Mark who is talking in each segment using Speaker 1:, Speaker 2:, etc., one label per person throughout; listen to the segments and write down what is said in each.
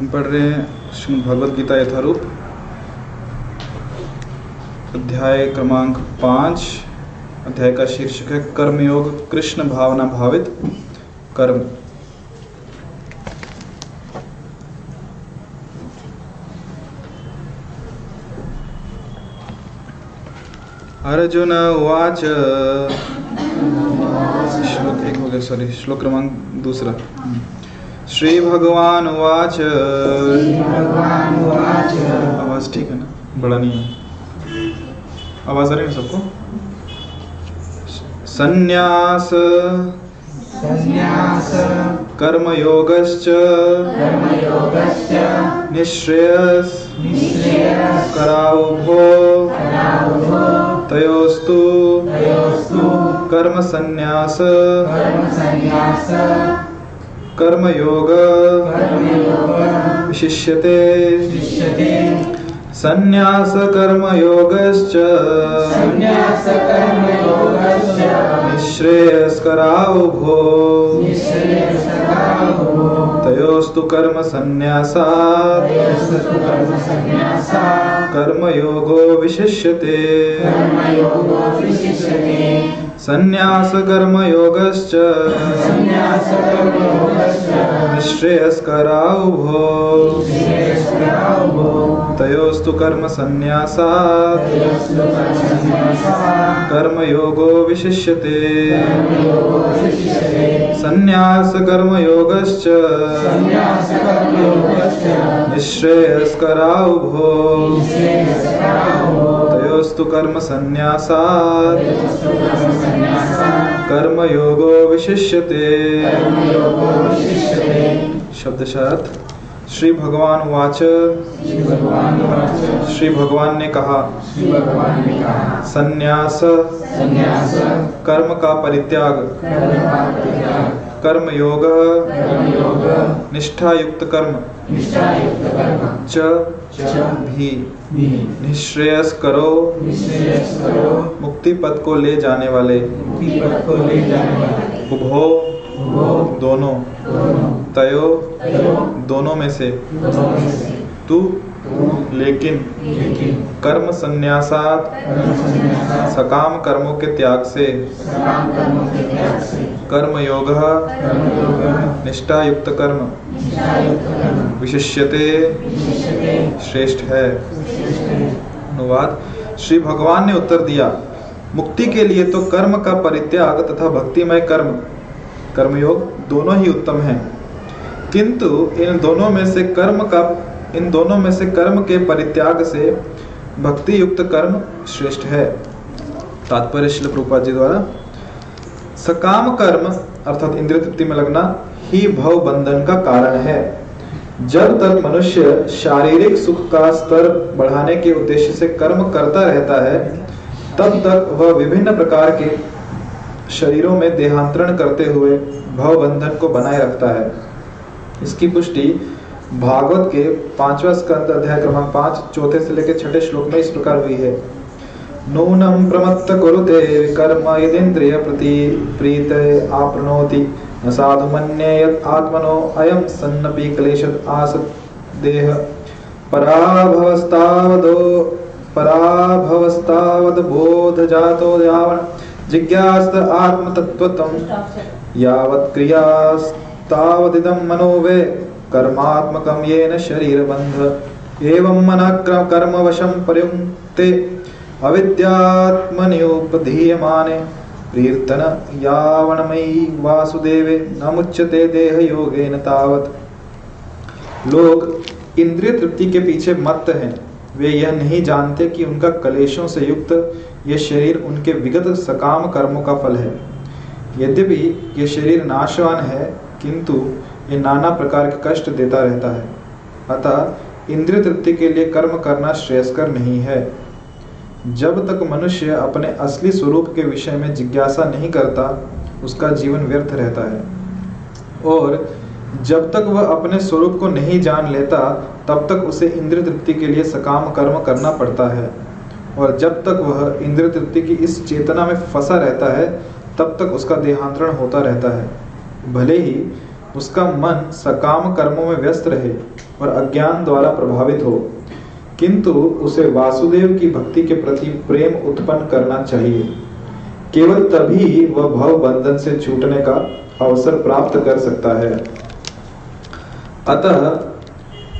Speaker 1: हम पढ़ रहे हैं भगवद गीता यथारूप, अध्याय क्रमांक पाँच, अध्याय का शीर्षक है, कर्मयोग कृष्ण भावना भावित कर्म। अर्जुन उवाच। श्लोक एक हो गया सॉरी श्लोक क्रमांक दूसरा। श्री भगवान उवाच। आवाज़ ठीक है ना? बड़ा नहीं है। आवाज़ आ रही है सबको? संन्यास।
Speaker 2: संन्यास।
Speaker 1: कर्मयोगश्च।
Speaker 2: कर्मयोगश्च।
Speaker 1: निःश्रेयस। तयोस्तु।
Speaker 2: तयोस्तु।
Speaker 1: कर्मसन्न्यास
Speaker 2: कर्मसन्न्यास
Speaker 1: कर्मयोग
Speaker 2: शिष्यते।
Speaker 1: संन्यास कर्मयोगश्च
Speaker 2: संन्यास कर्मयोगश्च
Speaker 1: निःश्रेयस्करावुभो।
Speaker 2: निःश्रेयस
Speaker 1: तयोस्तु
Speaker 2: तयोस्तु कर्मसन्न्यासात्
Speaker 1: कर्मयोगो विशिष्यते।
Speaker 2: कर्मयोगो विशिष्यते।
Speaker 1: संन्यास कर्मयोगश्च।
Speaker 2: संन्यास कर्मयोगश्च।
Speaker 1: निःश्रेयस्करावुभो
Speaker 2: निःश्रेयस करावुभो
Speaker 1: तयोस्तु
Speaker 2: तयोस्तु कर्मसन्न्यासात्
Speaker 1: कर्मयोगो विशिष्यते।
Speaker 2: कर्मयोगो
Speaker 1: कर्मयोगश्च निःश्रेयस्करावुभो तयोस्तु
Speaker 2: तयोस्तु कर्मसन्न्यासात्
Speaker 1: कर्मयोगो विशिष्यते।
Speaker 2: कर्मयोगो विशिष्यते
Speaker 1: शब्दशः अर्थ श्री भगवान वाच
Speaker 2: श्री भगवान
Speaker 1: ने कहा संन्यास कर्म का परित्याग।
Speaker 2: कर्म
Speaker 1: योग निष्ठा युक्त कर्म च भी। निःश्रेयस करो मुक्ति पद को ले जाने वाले। उभो। दोनों। तयो। दोनों में से। तू लेकिन
Speaker 2: लेकिन
Speaker 1: कर्म संन्यासात सकाम कर्मों के त्याग से
Speaker 2: के त्याग से
Speaker 1: कर्म योग निष्ठा युक्त कर्म विशिष्यते
Speaker 2: विशिष्यते
Speaker 1: श्रेष्ठ है। अनुवाद। श्री भगवान ने उत्तर दिया मुक्ति के लिए तो कर्म का परित्याग तथा भक्तिमय कर्म कर्मयोग दोनों ही उत्तम हैं। किंतु इन दोनों में से कर्म का इन दोनों में से कर्म के परित्याग से भक्ति युक्त कर्म श्रेष्ठ है। तात्पर्य शिल प्रभुपाद जी द्वारा, सकाम कर्म, अर्थात इंद्रिय तृप्ति में लगना, ही भव बंधन का कारण है। जब तक मनुष्य शारीरिक सुख का स्तर बढ़ाने के उद्देश्य से कर्म करता रहता है, तब तक वह विभिन्न प्रकार के शरीरों में देहांतरण करते हुए भव बंधन को बनाए रखता है। इसकी पुष्टि भागवत के पांचवा स्कंद अध्याय क्रमांक पाँच चौथे से लेकर छठे श्लोक में इस प्रकार हुई है। नूनं प्रमत्त कुरुते कर्म यदिन्द्रिय प्रति प्रीत आपनोति। न साधु मन्ये यत् आत्मनो अयं सन्नपि क्लेशद आसत् देह। पराभवस्तावदो पराभवस्तावद बोध जातो यावन् जिज्ञास्त आत्मतत्त्वतं यावत् क्रियास्तावदिदं मनो वे। कर्मात्मकं येन शरीरबन्ध। एवं मनः क्रम- कर्मवशं प्रयुङ्क्ते अविद्यात्मन्युपधीयमाने प्रीर्तन यावनमयी वासुदेवे, न मुच्यते देह योगेन तावत्। लोग इंद्रिय तृप्ति के पीछे मत हैं। वे यह नहीं जानते कि उनका कलेशों से युक्त यह शरीर उनके विगत सकाम कर्मों का फल है। यद्यपि यह शरीर नाशवान है, किंतु ये नाना प्रकार के कष्ट देता रहता है। अतः इंद्रिय तृप्ति के लिए कर्म करना श्रेयस्कर नहीं है। जब तक मनुष्य अपने असली स्वरूप के विषय में जिज्ञासा नहीं करता, उसका जीवन व्यर्थ रहता है। और जब तक वह अपने स्वरूप को नहीं जान लेता, तब तक उसे इंद्र तृप्ति के लिए सकाम कर्म करना पड़ता है। और जब तक वह इंद्र तृप्ति की इस चेतना में फंसा रहता है, तब तक उसका देहांतरण होता रहता है। भले ही उसका मन सकाम कर्मों में व्यस्त रहे और अज्ञान द्वारा प्रभावित हो। किंतु उसे वासुदेव की भक्ति के प्रति प्रेम उत्पन्न करना चाहिए। केवल तभी वह भव बंधन से छूटने का अवसर प्राप्त कर सकता है। अतः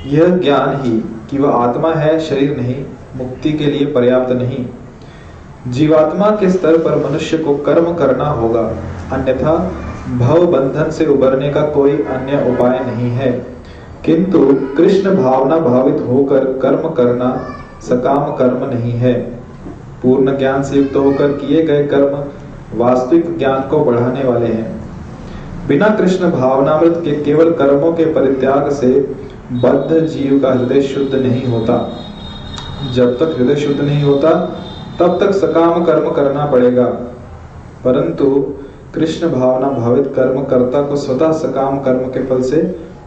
Speaker 1: यह ज्ञान ही कि वह आत्मा है, शरीर नहीं, मुक्ति के लिए पर्याप्त नहीं। जीवात्मा के स्तर पर मनुष्य को कर्म करना होगा, अन्यथा भव बंधन से उबरने का कोई अन्य उपाय नहीं है। किंतु कृष्ण भावना भावित होकर कर्म करना सकाम कर्म नहीं है। पूर्ण ज्ञान से युक्त होकर किए गए कर्म वास्तविक ज्ञान को बढ़ाने वाले हैं। बिना कृष्ण भावनामृत के केवल कर्मों के परित्याग से बद्ध जीव का हृदय शुद्ध नहीं होता। जब तक हृदय शुद्ध नहीं होता, तब तक सकाम कर्म करना पड़ेगा। परंतु कृष्ण भावना भावित कर्म कर्ता को स्वतः सकाम कर्म के फल से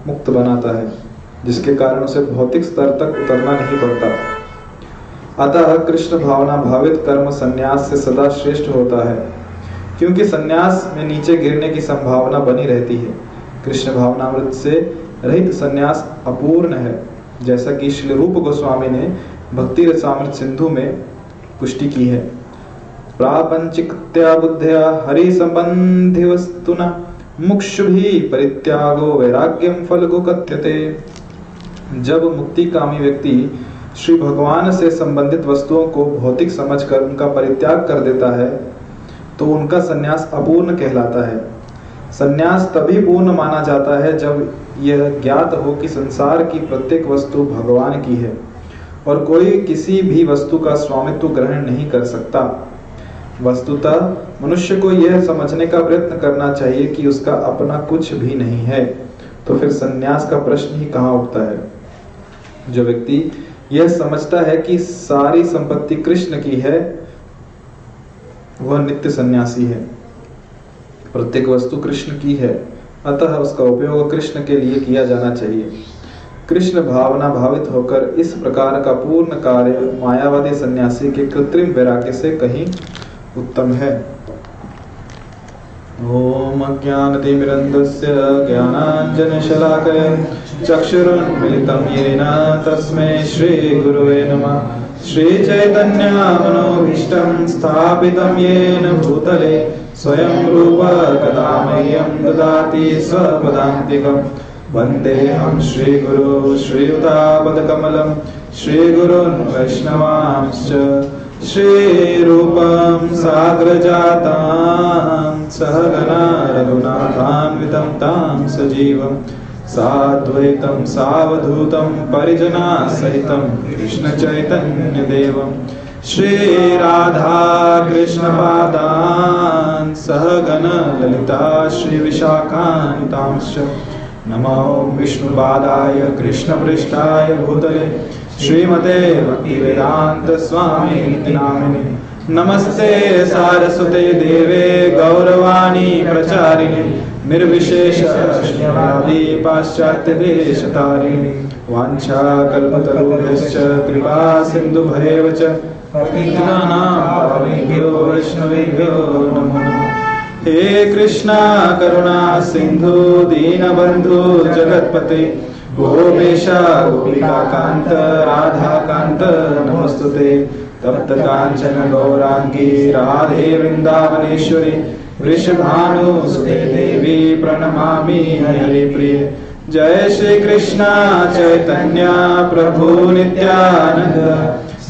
Speaker 1: मुक्त बनाता है, जिसके कारण उसे भौतिक स्तर तक उतरना नहीं पड़ता। अतः कृष्ण भावना भावित कर्म संन्यास से सदा श्रेष्ठ होता है, क्योंकि संन्यास में नीचे गिरने की संभावना बनी रहती है। कृष्ण भावनामृत से रहित संन्यास अपूर्ण है, जैसा कि श्री रूप गोस्वामी ने भक्ति रसामृत सिंधु में पुष्टि की है। प्रापंचिकत्या बुद्ध्या हरि संबंधि वस्तुना मुक्षु भी परित्यागो वैराग्यम फल कथ्यते जब मुक्ति कामी व्यक्ति श्री भगवान से संबंधित वस्तुओं को भौतिक समझकर उनका परित्याग कर देता है तो उनका सन्यास अपूर्ण कहलाता है। सन्यास तभी पूर्ण माना जाता है जब यह ज्ञात हो कि संसार की प्रत्येक वस्तु भगवान की है और कोई किसी भी वस्तु का स्वामित्व ग्रहण नहीं कर सकता। वस्तुतः मनुष्य को यह समझने का प्रयत्न करना चाहिए कि उसका अपना कुछ भी नहीं है। तो फिर सन्यास का प्रश्न ही कहाँ उठता है? जो व्यक्ति यह समझता है कि सारी संपत्ति कृष्ण की है, वह नित्य सन्यासी है। प्रत्येक वस्तु कृष्ण की है, अतः उसका उपयोग कृष्ण के लिए किया जाना चाहिए। कृष्ण भावना भावित होकर इस प्रकार का पूर्ण कार्य मायावादी सन्यासी के कृत्रिम वैराग्य से कहीं उत्तम है। ॐ चक्षुरुन्मिलितं येन तस्मै श्रीगुरुवे नमः। श्रीचैतन्यमनोभीष्टं स्थापितं येन भूतले स्वयं रूप कदा ददाति स्वपदान्तिकम् वन्देऽहं श्रीगुरु, श्रीयुतापदकमलं, श्रीगुरुन् वैष्णवांश्च। श्रीरूपं साग्रजातां सहगना रघुनाथान्वितं तां सजीवं साद्वैतं सावधूतं परिजनासहितं कृष्णचैतन्यदेवं श्रीराधाकृष्णपादान् सहगन ललिता श्रीविशाखान्तांश्च नमो विष्णुपादाय कृष्णपृष्ठाय भूतले श्रीमते भक्तिवेदांत स्वामी नामिने। नमस्ते सारस्वते देवे गौरवाणी प्रचारिणे। निर्विशेष शून्यवादी पाश्चात्य देशतारिणी वाञ्छा कल्पतरुभ्यश्च कृपा सिन्धुभैव च। पतितानां वैष्णवेभ्यो नमो। हे कृष्णा, करुणा, सिन्धु, दीनबन्धु, जगत्पते। गोपेशा गोपिकान्त राधाकान्त नमस्तुते तप्त काञ्चन गौराङ्गी राधे वृन्दावनेश्वरी वृषभानुसुते देवी प्रणमामि, हरिप्रिय। जय श्री कृष्ण चैतन्य प्रभु नित्यानंद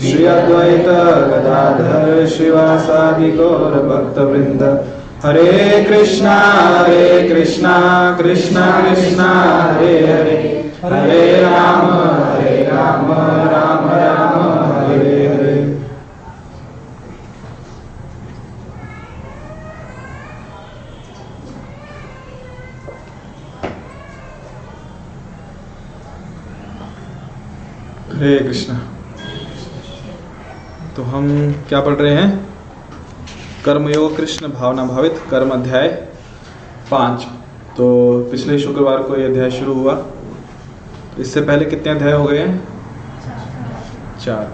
Speaker 1: श्री अद्वैत गदाधर श्रीवासादि गौर भक्त वृंद हरे कृष्णा हरे कृष्णा कृष्णा कृष्णा, हरे हरे। हरे राम हरे राम राम राम, हरे हरे। हरे कृष्णा। तो हम क्या पढ़ रहे हैं? कर्मयोग कृष्ण भावना भावित, कर्म अध्याय पाँच। तो पिछले शुक्रवार को ये अध्याय शुरू हुआ। इससे पहले कितने अध्याय हो गए हैं? चार।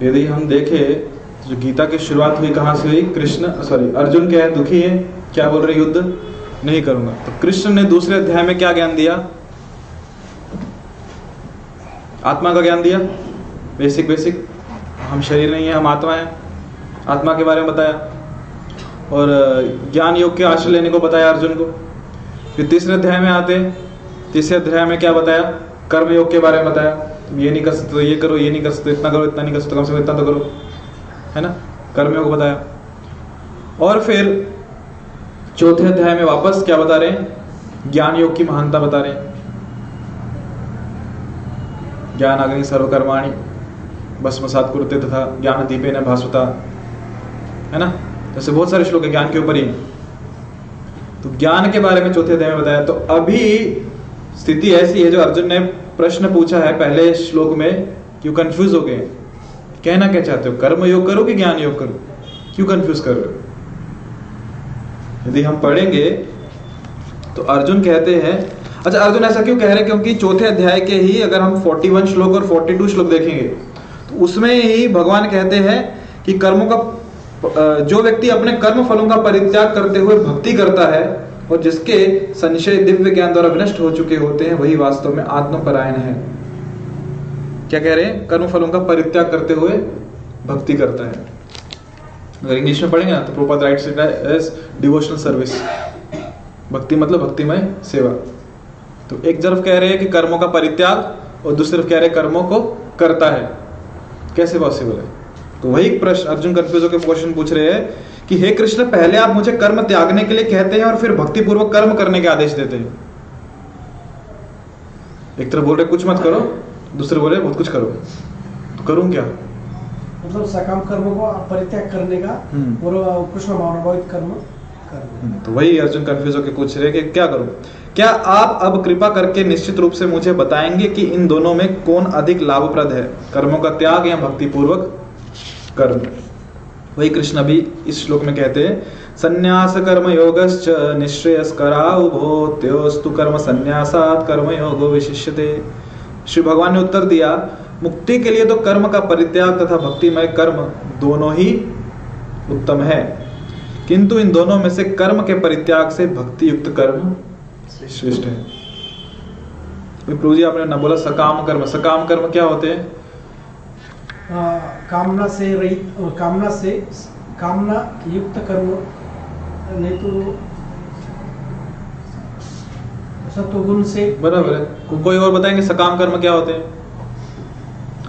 Speaker 1: तो यदि हम देखें तो जो गीता की शुरुआत हुई कहाँ से हुई? कृष्ण सॉरी अर्जुन क्या है दुखी है। क्या बोल रहे युद्ध? नहीं करूँगा। तो कृष्ण ने दूसरे अध्याय में क्या ज्ञान दिया? आत्मा का ज्ञान दिया? बेसिक बेसिक हम शरीर नहीं है, हम आत्मा है। आत्मा के बारे में बताया। और ज्ञान योग के आश्रय लेने को बताया अर्जुन को। फिर तीसरे अध्याय में आते। तीसरे अध्याय में क्या बताया? कर्म योग के बारे में बताया। तुम ये नहीं कर सकते तो ये करो, ये नहीं कर सकते, इतना करो, इतना नहीं कर सकते, कम से कम इतना तो करो। है ना? कर्म योग बताया। और फिर चौथे अध्याय में वापस क्या बता रहे हैं? ज्ञान योग की महानता बता रहे हैं। ज्ञान अग्नि सर्वकर्माणी, भस्मसात कुरुते तथा ज्ञान दीपे न भास्वता है ना? जैसे बहुत सारे श्लोक है ज्ञान के ऊपर ही। तो ज्ञान के बारे में चौथे अध्याय में बताया तो अभी स्थिति ऐसी है जो अर्जुन ने प्रश्न पूछा है पहले श्लोक में, क्यों कंफ्यूज हो गए कहना क्या चाहते हो? कर्म योग करो कि ज्ञान योग करो? क्यों कंफ्यूज कर रहे हो? यदि हम पढ़ेंगे तो अर्जुन कहते हैं अच्छा अर्जुन ऐसा क्यों कह रहे हैं? क्योंकि चौथे अध्याय के ही अगर हम 41 श्लोक और 42 श्लोक देखेंगे तो उसमें ही भगवान कहते हैं कि कर्मों का जो व्यक्ति अपने कर्म फलों का परित्याग करते हुए भक्ति करता है और जिसके संशय दिव्य ज्ञान द्वारा विनष्ट हो चुके होते हैं, वही वास्तव में आत्मपरायण है। क्या कह रहे हैं? कर्म फलों का परित्याग करते हुए भक्ति करता है। अगर इंग्लिश में पढ़ेंगे ना तो Prabhupada writes it as devotional service भक्ति मतलब भक्तिमय सेवा। तो एक तरफ़ कह रहे हैं कि कर्मों का परित्याग, और दूसरी तरफ़ कह रहे हैं कर्मों को करता है। कैसे पॉसिबल है? तो वही प्रश्न अर्जुन कंफ्यूज होकर क्वेश्चन पूछ रहे हैं कि हे कृष्ण पहले आप मुझे कर्म त्यागने के लिए कहते हैं और फिर भक्ति पूर्वक कर्म करने के आदेश देते हैं। एक तरफ़ बोल रहे कुछ मत करो। दूसरे बोल रहे बहुत कुछ करो। तो करूँ क्या?
Speaker 3: मतलब सकाम कर्म को परित्याग करने का
Speaker 1: हम्म।
Speaker 3: और कृष्ण मानवाहित कर्म करना
Speaker 1: तो वही अर्जुन कंफ्यूज होकर पूछ रहे कि क्या करूँ? क्या आप अब कृपा करके निश्चित रूप से मुझे बताएँगे कि इन दोनों में कौन अधिक लाभप्रद है? कर्मों का त्याग या भक्ति पूर्वक कर्म? वही कृष्ण अभी इस श्लोक में कहते हैं संन्यास कर्म योगश्च निश्रेयस्करा कर्म संन्यासात कर्म योगो विशिष्यते। श्री भगवान ने उत्तर दिया, मुक्ति के लिए तो कर्म का परित्याग तथा भक्तिमय कर्म दोनों ही उत्तम है। किंतु इन दोनों में से कर्म के परित्याग से भक्ति युक्त कर्म श्रेष्ठ है। प्रभु जी, आपने ना बोला सकाम कर्म। सकाम कर्म क्या होते हैं?
Speaker 3: कामना से रहित कामना से कामना युक्त कर्म नहीं तो सत्वगुण से
Speaker 1: बराबर है। कोई और बताएँगे सकाम कर्म क्या होते हैं?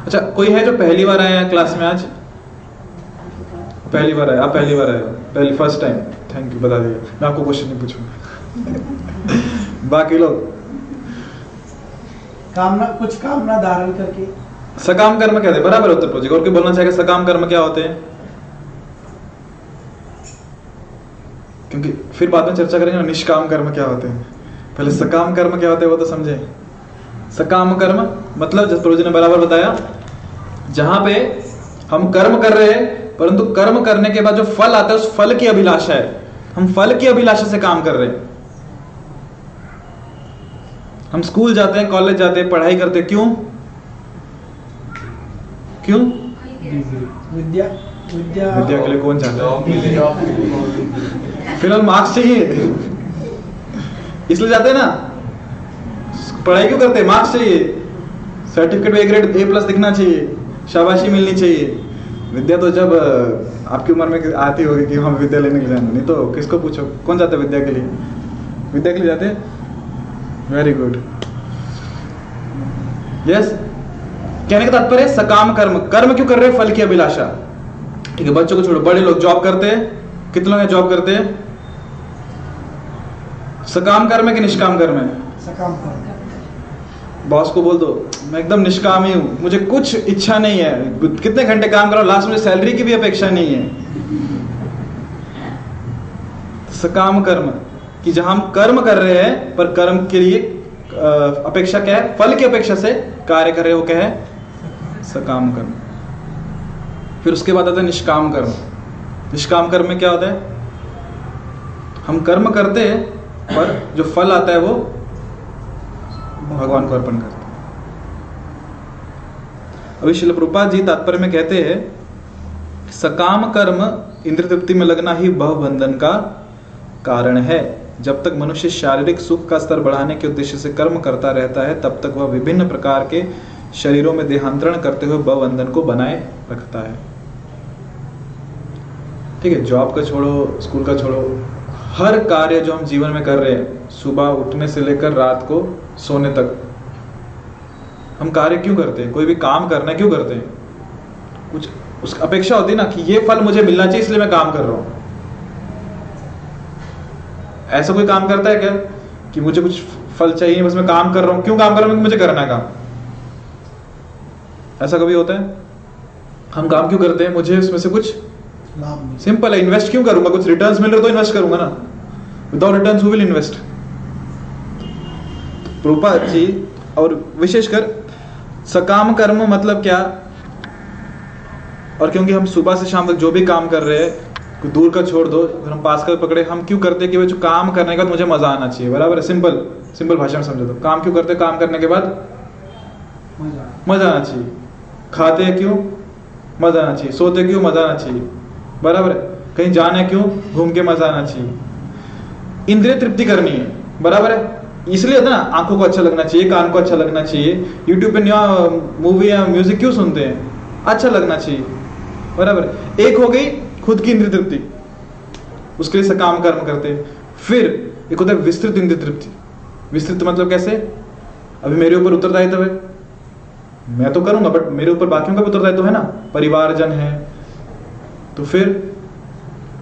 Speaker 1: अच्छा कोई है जो पहली बार आया है क्लास में आज? पहली बार आया आप पहली बार आए हो। पहली फ़र्स्ट टाइम थैंक यू बता दिया। मैं आपको क्वेश्चन नहीं पूछूँगा। बाकी लोग?
Speaker 3: कामना कुछ कामना धारण करके।
Speaker 1: सकाम कर्म क्या है? बराबर उत्तर पूछिए। और कोई बोलना चाहेगा सकाम कर्म क्या होते हैं? क्योंकि फिर बाद में चर्चा करेंगे निष्काम कर्म क्या होते हैं? पहले सकाम कर्म क्या होते हैं वो तो समझे। सकाम कर्म मतलब जस प्रभु ने बराबर बताया, जहाँ पे हम कर्म कर रहे हैं, परंतु कर्म करने के बाद जो फल आता है, उस फल की अभिलाषा है। हम फल की अभिलाषा से काम कर रहे हैं। हम स्कूल जाते हैं, कॉलेज जाते हैं, पढ़ाई करते हैं, क्यों? क्यों?
Speaker 3: विद्या विद्या
Speaker 1: विद्या के लिए कौन चाहता
Speaker 2: लिए
Speaker 1: है फ़िलहाल मार्क्स चाहिए। इसलिए जाते हैं ना। पढ़ाई क्यों करते हैं? मार्क्स चाहिए। सर्टिफिकेट में ए ग्रेड ए प्लस दिखना चाहिए। शाबाशी मिलनी चाहिए। विद्या तो जब आपकी उम्र में आती होगी कि हम विद्या लेने के लिए नहीं तो किसको पूछो? कौन जाता है विद्या के लिए? विद्या के लिए जाते वेरी गुड यस कहने का तात्पर्य सकाम कर्म। कर्म क्यों कर रहे फल की अभिलाषा। ठीक है बच्चों को छोड़ो। बड़े लोग जॉब करते हैं। कितने लोग जॉब करते हैं? सकाम कर्म है कि निष्काम कर्म है?
Speaker 3: सकाम कर्म।
Speaker 1: बॉस को बोल दो मैं एकदम निष्काम ही हूँ। मुझे कुछ इच्छा नहीं है। कितने घंटे काम करो लास्ट में सैलरी की भी अपेक्षा नहीं है। सकाम कर्म। कि जहाँ हम कर्म कर रहे हैं पर कर्म के लिए अपेक्षा क्या है? फल की अपेक्षा से कार्य कर रहे हो क्या है? सकाम कर्म फिर उसके बाद आता है निष्काम कर्म। निष्काम कर्म में क्या होता है? हम कर्म करते हैं, पर जो फल आता है वो भगवान को अर्पण करते हैं। अभी शिल प्रभुपाद जी तात्पर्य में कहते हैं, सकाम कर्म इंद्र तृप्ति में लगना ही बहु बंधन का कारण है। जब तक मनुष्य शारीरिक सुख का स्तर बढ़ाने के उद्देश्य से कर्म करता रहता है, तब तक वह विभिन्न प्रकार के शरीरों में देहांतरण करते हुए बंधन को बनाए रखता है। ठीक है जॉब का छोड़ो स्कूल का छोड़ो, हर कार्य जो हम जीवन में कर रहे हैं, सुबह उठने से लेकर रात को सोने तक, हम कार्य क्यों करते हैं? कोई भी काम करना क्यों करते हैं? कुछ उस अपेक्षा होती है ना कि ये फल मुझे मिलना चाहिए, इसलिए मैं काम कर रहा हूँ। ऐसा कोई काम करता है क्या कि मुझे कुछ फल चाहिए, बस मैं काम कर रहा हूँ? क्यों काम कर रहा हूँ? मुझे करना है काम। ऐसा कभी होता है? हम काम क्यों करते हैं? मुझे इसमें से कुछ सिंपल है इन्वेस्ट क्यों करूँगा? कुछ रिटर्न्स मिल रहे तो इन्वेस्ट करूँगा ना। Without returns who will invest Prabhupada ji और विशेषकर सकाम कर्म मतलब क्या? और क्योंकि हम सुबह से शाम तक जो भी काम कर रहे हैं दूर का छोड़ दो अगर हम पास कर पकड़े हम क्यों करते हैं कि भाई जो काम करने का तो मुझे मज़ा आना चाहिए? बराबर है सिंपल सिंपल भाषा में समझो तो। काम क्यों करते काम करने के बाद
Speaker 3: मज़ा
Speaker 1: आना चाहिए। खाते क्यों? मज़ा आना चाहिए। सोते क्यों? मज़ा आना चाहिए। बराबर है? कहीं जाना क्यों? घूम के मज़ा आना चाहिए। इंद्रिय तृप्ति करनी है। बराबर है? इसलिए ना, आँखों को अच्छा लगना चाहिए, कान को अच्छा लगना चाहिए। यूट्यूब पे नया मूवी या म्यूज़िक क्यों सुनते हैं? अच्छा लगना चाहिए। बराबर एक हो गई खुद की इंद्रिय तृप्ति। उसके लिए सकाम कर्म करते फिर एक होता है विस्तृत इंद्रिय तृप्ति। विस्तृत मतलब कैसे? अभी मेरे ऊपर उत्तरदायित्व है। मैं तो करूँगा बट मेरे ऊपर बाकियों का भी उत्तरदायित्व है ना? परिवारजन है। तो फिर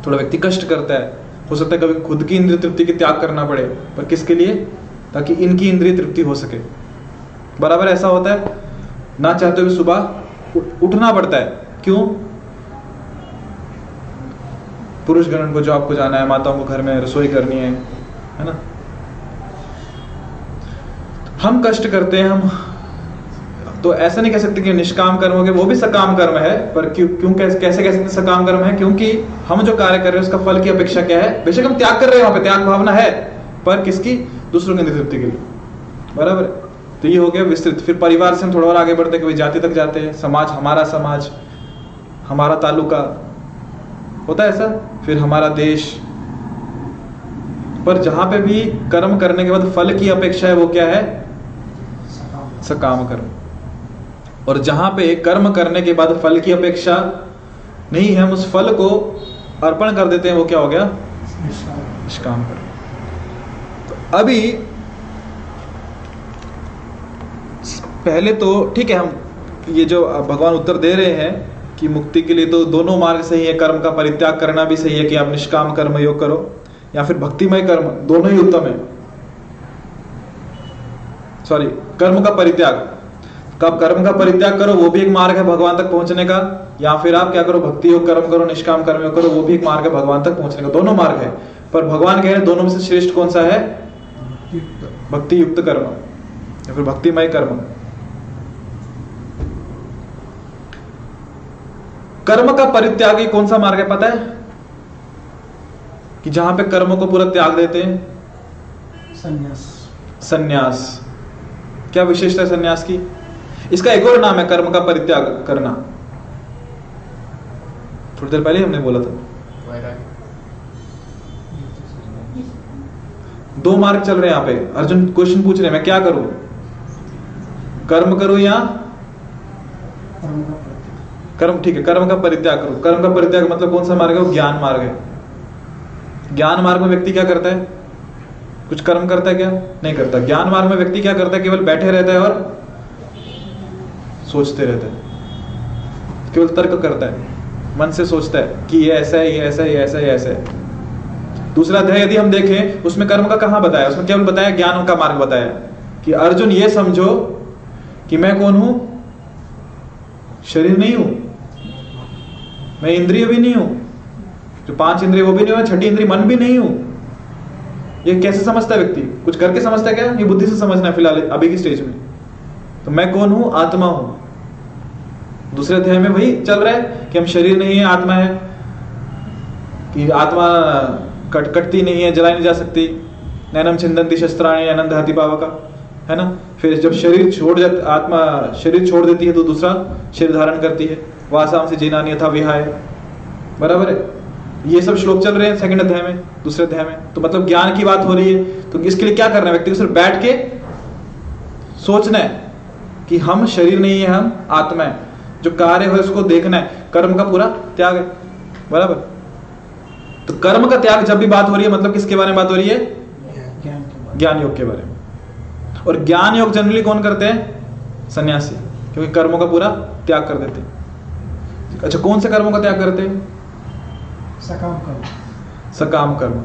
Speaker 1: थोड़ा व्यक्ति कष्ट करता है। हो सकता है कभी खुद की इंद्रिय तृप्ति की त्याग करना पड़े, पर किसके लिए? ताकि इनकी इंद्रिय तृप्ति हो सके। बराबर ऐसा होता है, ना चाहते हुए सुबह उठना पड़ता है। क्यों? पुरुष गण को जॉब को जाना है, माताओं को घर में रसोई करनी है है ना? हम कष्ट करते हैं, हम तो ऐसा नहीं कह सकते कि निष्काम कर्म हो गए वो भी सकाम कर्म है, पर क्यों क्यों कैसे कैसे कह सकते सकाम कर्म है? क्योंकि हम जो कार्य कर रहे हैं, उसका फल की अपेक्षा क्या है? बेशक हम त्याग कर रहे हैं वहाँ पे, त्याग भावना है, पर किसकी? दूसरों की तृप्ति के लिए। बराबर? तो ये हो गया विस्तृत। फिर परिवार से हम थोड़ा और आगे बढ़ते कभी जाति तक जाते हैं, समाज, हमारा समाज, हमारा तालुका। होता है ऐसा? फिर हमारा देश। पर जहाँ पे भी कर्म करने के बाद फल की अपेक्षा है, वो क्या है?
Speaker 3: सकाम
Speaker 1: कर्म। और जहाँ पे कर्म करने के बाद फल की अपेक्षा नहीं है हम उस फल को अर्पण कर देते हैं, वो क्या हो गया?
Speaker 3: निष्काम
Speaker 1: निष्काम कर्म तो अभी पहले तो ठीक है, हम ये जो भगवान उत्तर दे रहे हैं कि मुक्ति के लिए तो दोनों मार्ग सही है, कर्म का परित्याग करना भी सही है कि आप निष्काम कर्म योग करो, या फिर भक्तिमय कर्म, दोनों ही उत्तम है। सॉरी कर्म का परित्याग। कब कर्म का परित्याग करो वो भी एक मार्ग है भगवान तक पहुँचने का। या फिर आप क्या करो भक्ति योग कर्म करो निष्काम कर्म योग करो वो भी एक मार्ग है भगवान तक पहुँचने का। दोनों मार्ग है। पर भगवान कह रहे हैं दोनों में से श्रेष्ठ कौन सा है? भक्ति युक्त कर्म। या फिर भक्तिमय कर्म। कर्म का परित्याग ही कौन सा मार्ग है पता है? कि जहाँ पे कर्म को पूरा त्याग देते हैं?
Speaker 3: संन्यास।
Speaker 1: सन्यास। क्या विशेषता है सन्यास की? इसका एक और नाम है कर्म का परित्याग करना। थोड़ी देर पहले हमने बोला था। दो मार्ग चल रहे हैं यहाँ पे। अर्जुन क्वेश्चन पूछ रहे हैं, मैं क्या करूँ? कर्म करूँ या
Speaker 3: कर्म,
Speaker 1: ठीक है, कर्म का परित्याग करो। कर्म का परित्याग मतलब कौन सा मार्ग है? वो ज्ञान मार्ग है। ज्ञान मार्ग में व्यक्ति क्या करता है? कुछ कर्म करता है क्या? नहीं करता। ज्ञान मार्ग में व्यक्ति क्या करता है? केवल बैठे रहता है और सोचते रहता है। केवल तर्क करता है, मन से सोचता है कि ये ऐसा है, ये ऐसा है, ये ऐसा है, ये ऐसा है। दूसरा अध्याय यदि हम देखें, उसमें कर्म का कहाँ बताया? उसमें केवल बताया, ज्ञान का मार्ग बताया कि अर्जुन ये समझो कि मैं कौन हूँ? शरीर नहीं हूँ मैं इंद्रिय भी नहीं हूँ। जो पाँच इंद्रिय वो भी नहीं हूँ, छठी इंद्रिय मन भी नहीं हूँ। ये कैसे समझता है व्यक्ति? कुछ करके समझता है क्या? ये बुद्धि से समझना है फ़िलहाल अभी की स्टेज में। तो मैं कौन हूँ? आत्मा हूँ। दूसरे अध्याय में वही चल रहा है कि हम शरीर नहीं है, आत्मा है, कि आत्मा कट, कटती नहीं है, जलाई नहीं जा सकती। नैनम छिंदंती शस्त्राणी आनंद हति पावका, है ना? फिर जब शरीर छोड़ जाती, आत्मा शरीर छोड़ देती है तो दूसरा शरीर धारण करती है। वासाम से जीनानी यथा विहाय। बराबर है? ये सब श्लोक चल रहे हैं सेकंड अध्याय में, दूसरे अध्याय में। तो मतलब ज्ञान की बात हो रही है। तो इसके लिए क्या करना है? व्यक्ति को सिर्फ़ बैठ के सोचना है कि हम शरीर नहीं है, हम आत्मा है। जो कार्य है उसको देखना है। कर्म का पूरा त्याग है। बराबर? तो कर्म का त्याग जब भी बात हो रही है मतलब किसके बारे में बात हो रही है?
Speaker 3: ज्ञान के बाद
Speaker 1: ज्ञान योग के बारे में। और ज्ञान योग जनरली कौन करते हैं? सन्यासी। क्योंकि कर्मों का पूरा त्याग कर देते हैं। अच्छा कौन से कर्मों का त्याग करते हैं?
Speaker 3: सकाम कर्म।
Speaker 1: सकाम कर्म।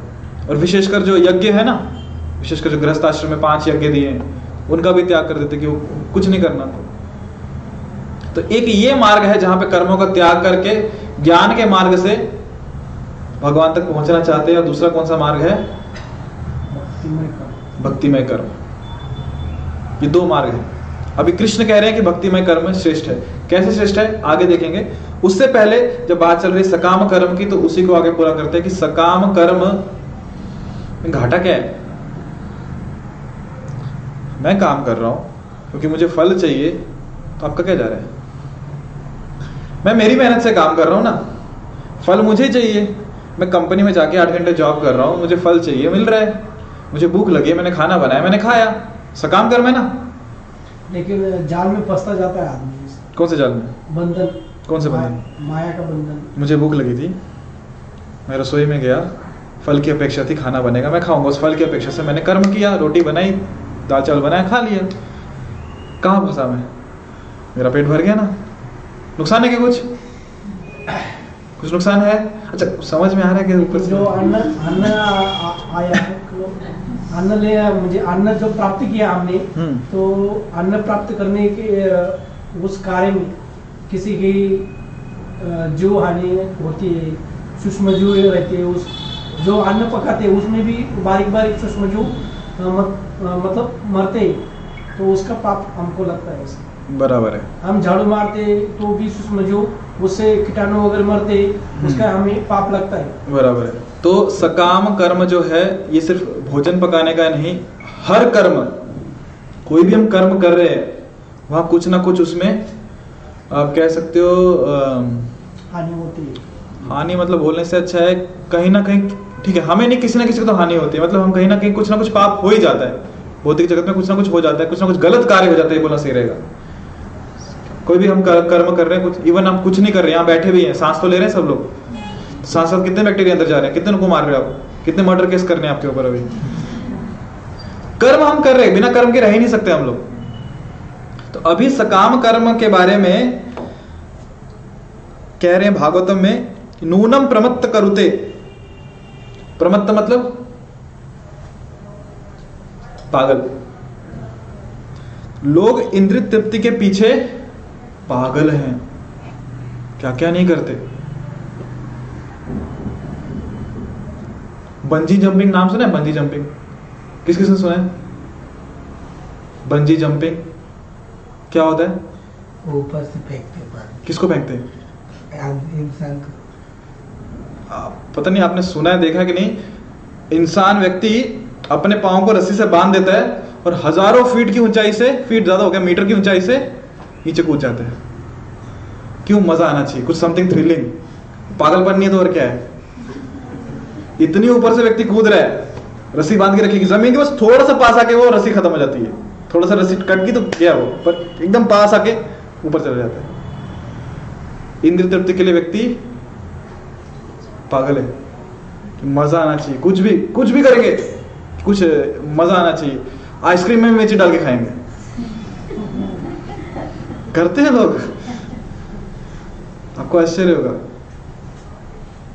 Speaker 1: और विशेषकर जो यज्ञ है ना विशेषकर जो गृहस्थ आश्रम में पाँच यज्ञ दिए हैं उनका भी त्याग कर देते कि वो कुछ नहीं करना। तो एक ये मार्ग है जहाँ पे कर्मों का त्याग करके ज्ञान के मार्ग से भगवान तक पहुँचना चाहते हैं। और दूसरा कौन सा मार्ग है?
Speaker 3: भक्तिमय कर्म।
Speaker 1: कर्म। ये दो मार्ग है। अभी कृष्ण कह रहे हैं कि भक्तिमय कर्म श्रेष्ठ है। कैसे श्रेष्ठ है? आगे देखेंगे। उससे पहले जब बात चल रही सकाम कर्म की तो उसी को आगे पूरा करते हैं कि सकाम कर्म घाटा क्या है? मैं काम कर रहा हूँ क्योंकि मुझे फल चाहिए तो आपका क्या जा रहा है? मैं मेरी मेहनत से काम कर रहा हूँ ना। फल मुझे चाहिए। मैं कंपनी में जाके आठ घंटे जॉब कर रहा हूँ। मुझे फल चाहिए मिल रहा है। मुझे भूख लगी है मैंने खाना बनाया मैंने खाया। सकाम कर्म है ना।
Speaker 3: लेकिन जाल में फंसता जाता है आदमी।
Speaker 1: कौन से जाल में?
Speaker 3: बंधन।
Speaker 1: कौन से बंधन?
Speaker 3: माया का बंधन।
Speaker 1: मुझे भूख लगी थी। मैं रसोई में गया। फल की अपेक्षा थी खाना बनेगा मैं खाऊँगा। उस फल की अपेक्षा से मैंने कर्म किया रोटी बनाई दाल चावल बनाया खा लिया। कहाँ फंसा मैं? मेरा पेट भर गया ना। नुकसान है क्या कुछ? कुछ नुकसान है? अच्छा समझ में आ रहा है कि ऊपर से
Speaker 3: जो अन्न अन्न आया तो अन्न ले मुझे। अन्न जो प्राप्त किया हमने
Speaker 1: हम्म।
Speaker 3: तो अन्न प्राप्त करने के उस कार्य में किसी की जो हानि होती है सूक्ष्म जीव रहते हैं उस जो अन्न पकाते हैं उसमें भी बारीक बारीक सूक्ष्म अ, मतलब मरते हैं तो उसका पाप हमको लगता है। ऐसा
Speaker 1: बराबर है।
Speaker 3: हम झाड़ू मारते तो भी जीव उससे कीटाणु वगैरह मरते उसका हमें पाप लगता है।
Speaker 1: बराबर है। तो सकाम कर्म जो है ये सिर्फ़ भोजन पकाने का नहीं हर कर्म कोई भी हम कर्म कर रहे हैं वहाँ कुछ ना कुछ उसमें आप कह सकते हो
Speaker 3: हानि होती है।
Speaker 1: हानि मतलब बोलने से अच्छा है कहीं ना कहीं ठीक है हमें नहीं किसी ना किसी को तो हानि होती है। मतलब हम कहीं ना कहीं कुछ ना कुछ पाप हो ही जाता है। भौतिक जगत में कुछ ना कुछ हो जाता है कुछ ना कुछ गलत कार्य हो जाता है बोलना सही रहेगा। कोई भी हम कर्म कर रहे हैं, कुछ इवन हम कुछ नहीं कर रहे हैं यहाँ बैठे भी हैं, सांस तो ले रहे हैं सब लोग। सांस साथ कितने बैक्टीरिया अंदर जा रहे हैं, कितने को मार रहे हो आप? कितने मर्डर केस करने हैं आपके ऊपर अभी? कर्म हम कर रहे हैं, बिना कर्म के रह ही नहीं सकते हम लोग। तो अभी सकाम कर्म के बारे में कह रहे हैं भागवतम में, नूनम प्रमत्त करुते। प्रमत्त मतलब? पागल। लोग इंद्रिय तृप्ति के पीछे पागल हैं। क्या क्या नहीं करते? बंजी जंपिंग नाम सुना है? बंजी जंपिंग किस किसने सुना है? बंजी जंपिंग क्या होता है?
Speaker 4: ऊपर से फेंकते पानी।
Speaker 1: किसको फेंकते हैं?
Speaker 4: इंसान को।
Speaker 1: पता नहीं आपने सुना है देखा कि नहीं? इंसान व्यक्ति अपने पाँव को रस्सी से बाँध देता है और हज़ारों फीट की ऊंचाई से फीट ज़्यादा हो गया मीटर की ऊंचाई से नीचे कूद जाते हैं। क्यों? मज़ा आना चाहिए। कुछ समथिंग थ्रिलिंग पागलपन नहीं है तो और क्या है? इतनी ऊपर से व्यक्ति कूद रहा है, रस्सी बाँध के रखेगी ज़मीन के बस थोड़ा सा पास आके वो रस्सी खत्म हो जाती है। थोड़ा सा रस्सी कट की तो गया वो पर एकदम पास आके ऊपर चला जाता है। इंद्र तृप्ति के लिए व्यक्ति पागल है। कि मज़ा आना चाहिए। कुछ भी कुछ भी करेंगे, कुछ मज़ा आना चाहिए। आइसक्रीम में मिर्ची डाल के खाएँगे। करते हैं लोग। आपको आश्चर्य होगा।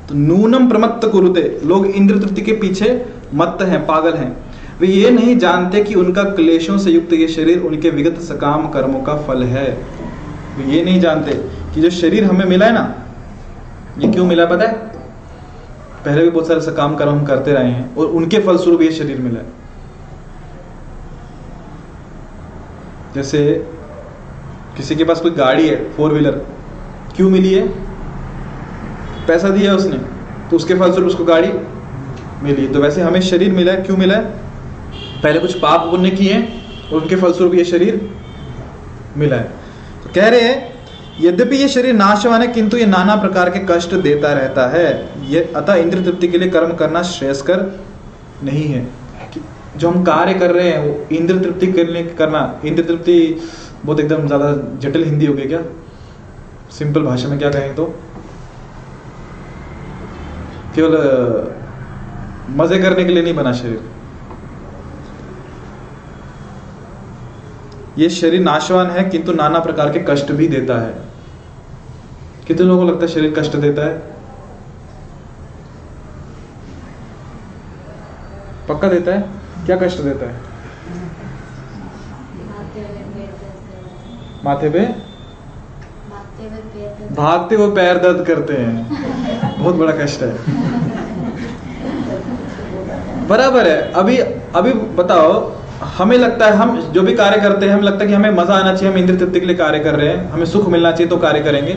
Speaker 1: तो नूनम प्रमत्त कुरुते, लोग इंद्र तृप्ति के पीछे मत्त हैं, पागल हैं। वे ये नहीं जानते कि उनका क्लेशों से युक्त ये शरीर उनके विगत सकाम कर्मों का फल है। वे ये नहीं जानते कि जो शरीर हमें मिला है ना, ये क्यों मिला पता है? पहले भी बहुत सारे सकाम कर्म हम करते रहे हैं और उनके फलस्वरूप ये शरीर मिला है। जैसे किसी के पास कोई गाड़ी है फोर व्हीलर क्यों मिली है? पैसा दिया उसने तो उसके फलस्वरूप उसको गाड़ी मिली। तो वैसे हमें शरीर मिला है, क्यों मिला है? पहले कुछ पाप पुण्य किए और उनके फलस्वरूप ये शरीर मिला है। तो कह रहे हैं, यद्यपि ये शरीर नाशवान है, किंतु ये नाना प्रकार के कष्ट देता रहता है। ये अतः इंद्र तृप्ति के लिए कर्म करना श्रेयस्कर नहीं है। जो हम कार्य कर रहे हैं, वो इंद्र तृप्ति के लिए करना इंद्र तृप्ति बहुत एकदम ज़्यादा जटिल हिंदी हो गई क्या? सिंपल भाषा में क्या कहें तो? केवल मज़े करने के लिए नहीं बना शरीर। ये शरीर नाशवान है, किंतु नाना प्रकार के कष्ट भी देता है। कितने लोगों को लगता है शरीर कष्ट देता है? पक्का देता है? क्या कष्ट देता है? माथे पे? भागते हुए पैर दर्द करते हैं। बहुत बड़ा कष्ट है। बराबर है। अभी अभी बताओ हमें लगता है हम जो भी कार्य करते हैं हमें लगता है कि हमें मज़ा आना चाहिए हम इंद्र तृप्ति के लिए कार्य कर रहे हैं हमें सुख मिलना चाहिए तो कार्य करेंगे।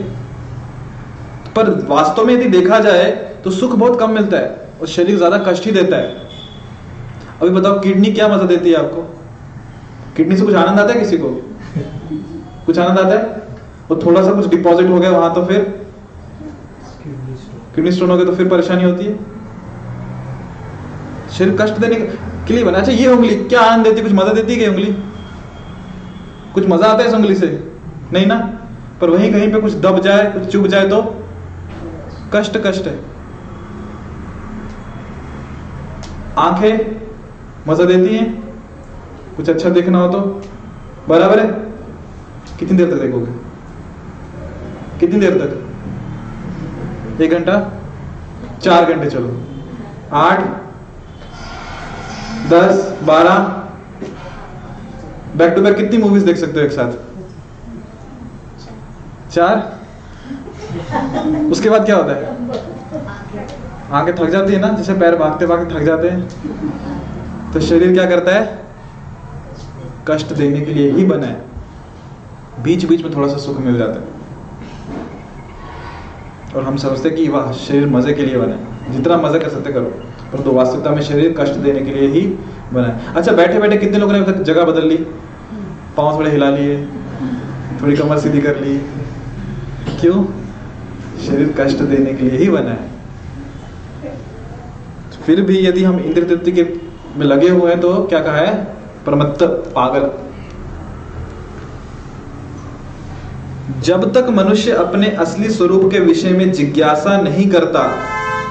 Speaker 1: पर वास्तव में यदि देखा जाए तो सुख बहुत कम मिलता है और शरीर ज़्यादा कष्ट ही देता है। अभी बताओ किडनी क्या मज़ा देती है आपको? किडनी से कुछ आनंद आता है किसी को? कुछ आनंद आता है? और थोड़ा सा कुछ डिपॉजिट हो गया वहाँ तो फिर? किडनी स्टोन हो गया तो फिर परेशानी होती है। शरीर कष्ट देने के लिए बना। अच्छा ये उंगली, क्या आनंद देती कुछ मज़ा देती है उंगली? कुछ मज़ा आता है इस उंगली से? नहीं ना? पर वहीं कहीं पे कुछ दब जाए, कुछ चुभ जाए तो? कष्ट कष्ट है। आँखें मज़ा देती हैं। कुछ अच्छा देखना हो तो? बराबर है? कितनी देर तक देखोगे? कितनी देर तक? एक घंटा? चार घंटे, चलो। आठ, दस, बारह। बैक टू बैक कितनी मूवीज़ देख सकते हो एक साथ? चार? उसके बाद क्या होता है? आँखें थक जाती है ना, जैसे पैर भागते भागते थक जाते हैं। तो शरीर क्या करता है? कष्ट देने के लिए ही बना है। बीच बीच में थोड़ा सा सुख मिल जाता है। और हम समझते कि वाह, शरीर मज़े के लिए बना जितना मज़े कर सकते करो परंतु तो वास्तविकता में शरीर कष्ट देने के लिए ही बना है। अच्छा बैठे बैठे कितने लोगों ने जगह बदल ली? पाँव थोड़े हिला लिए, थोड़ी कमर सीधी कर ली। क्यों? शरीर कष्ट देने के लिए ही बना है। फिर भी यदि हम इंद्र तृप्ति के में लगे हुए हैं तो क्या कहा है? प्रमत्त पागल। जब तक मनुष्य अपने असली स्वरूप के विषय में जिज्ञासा नहीं करता,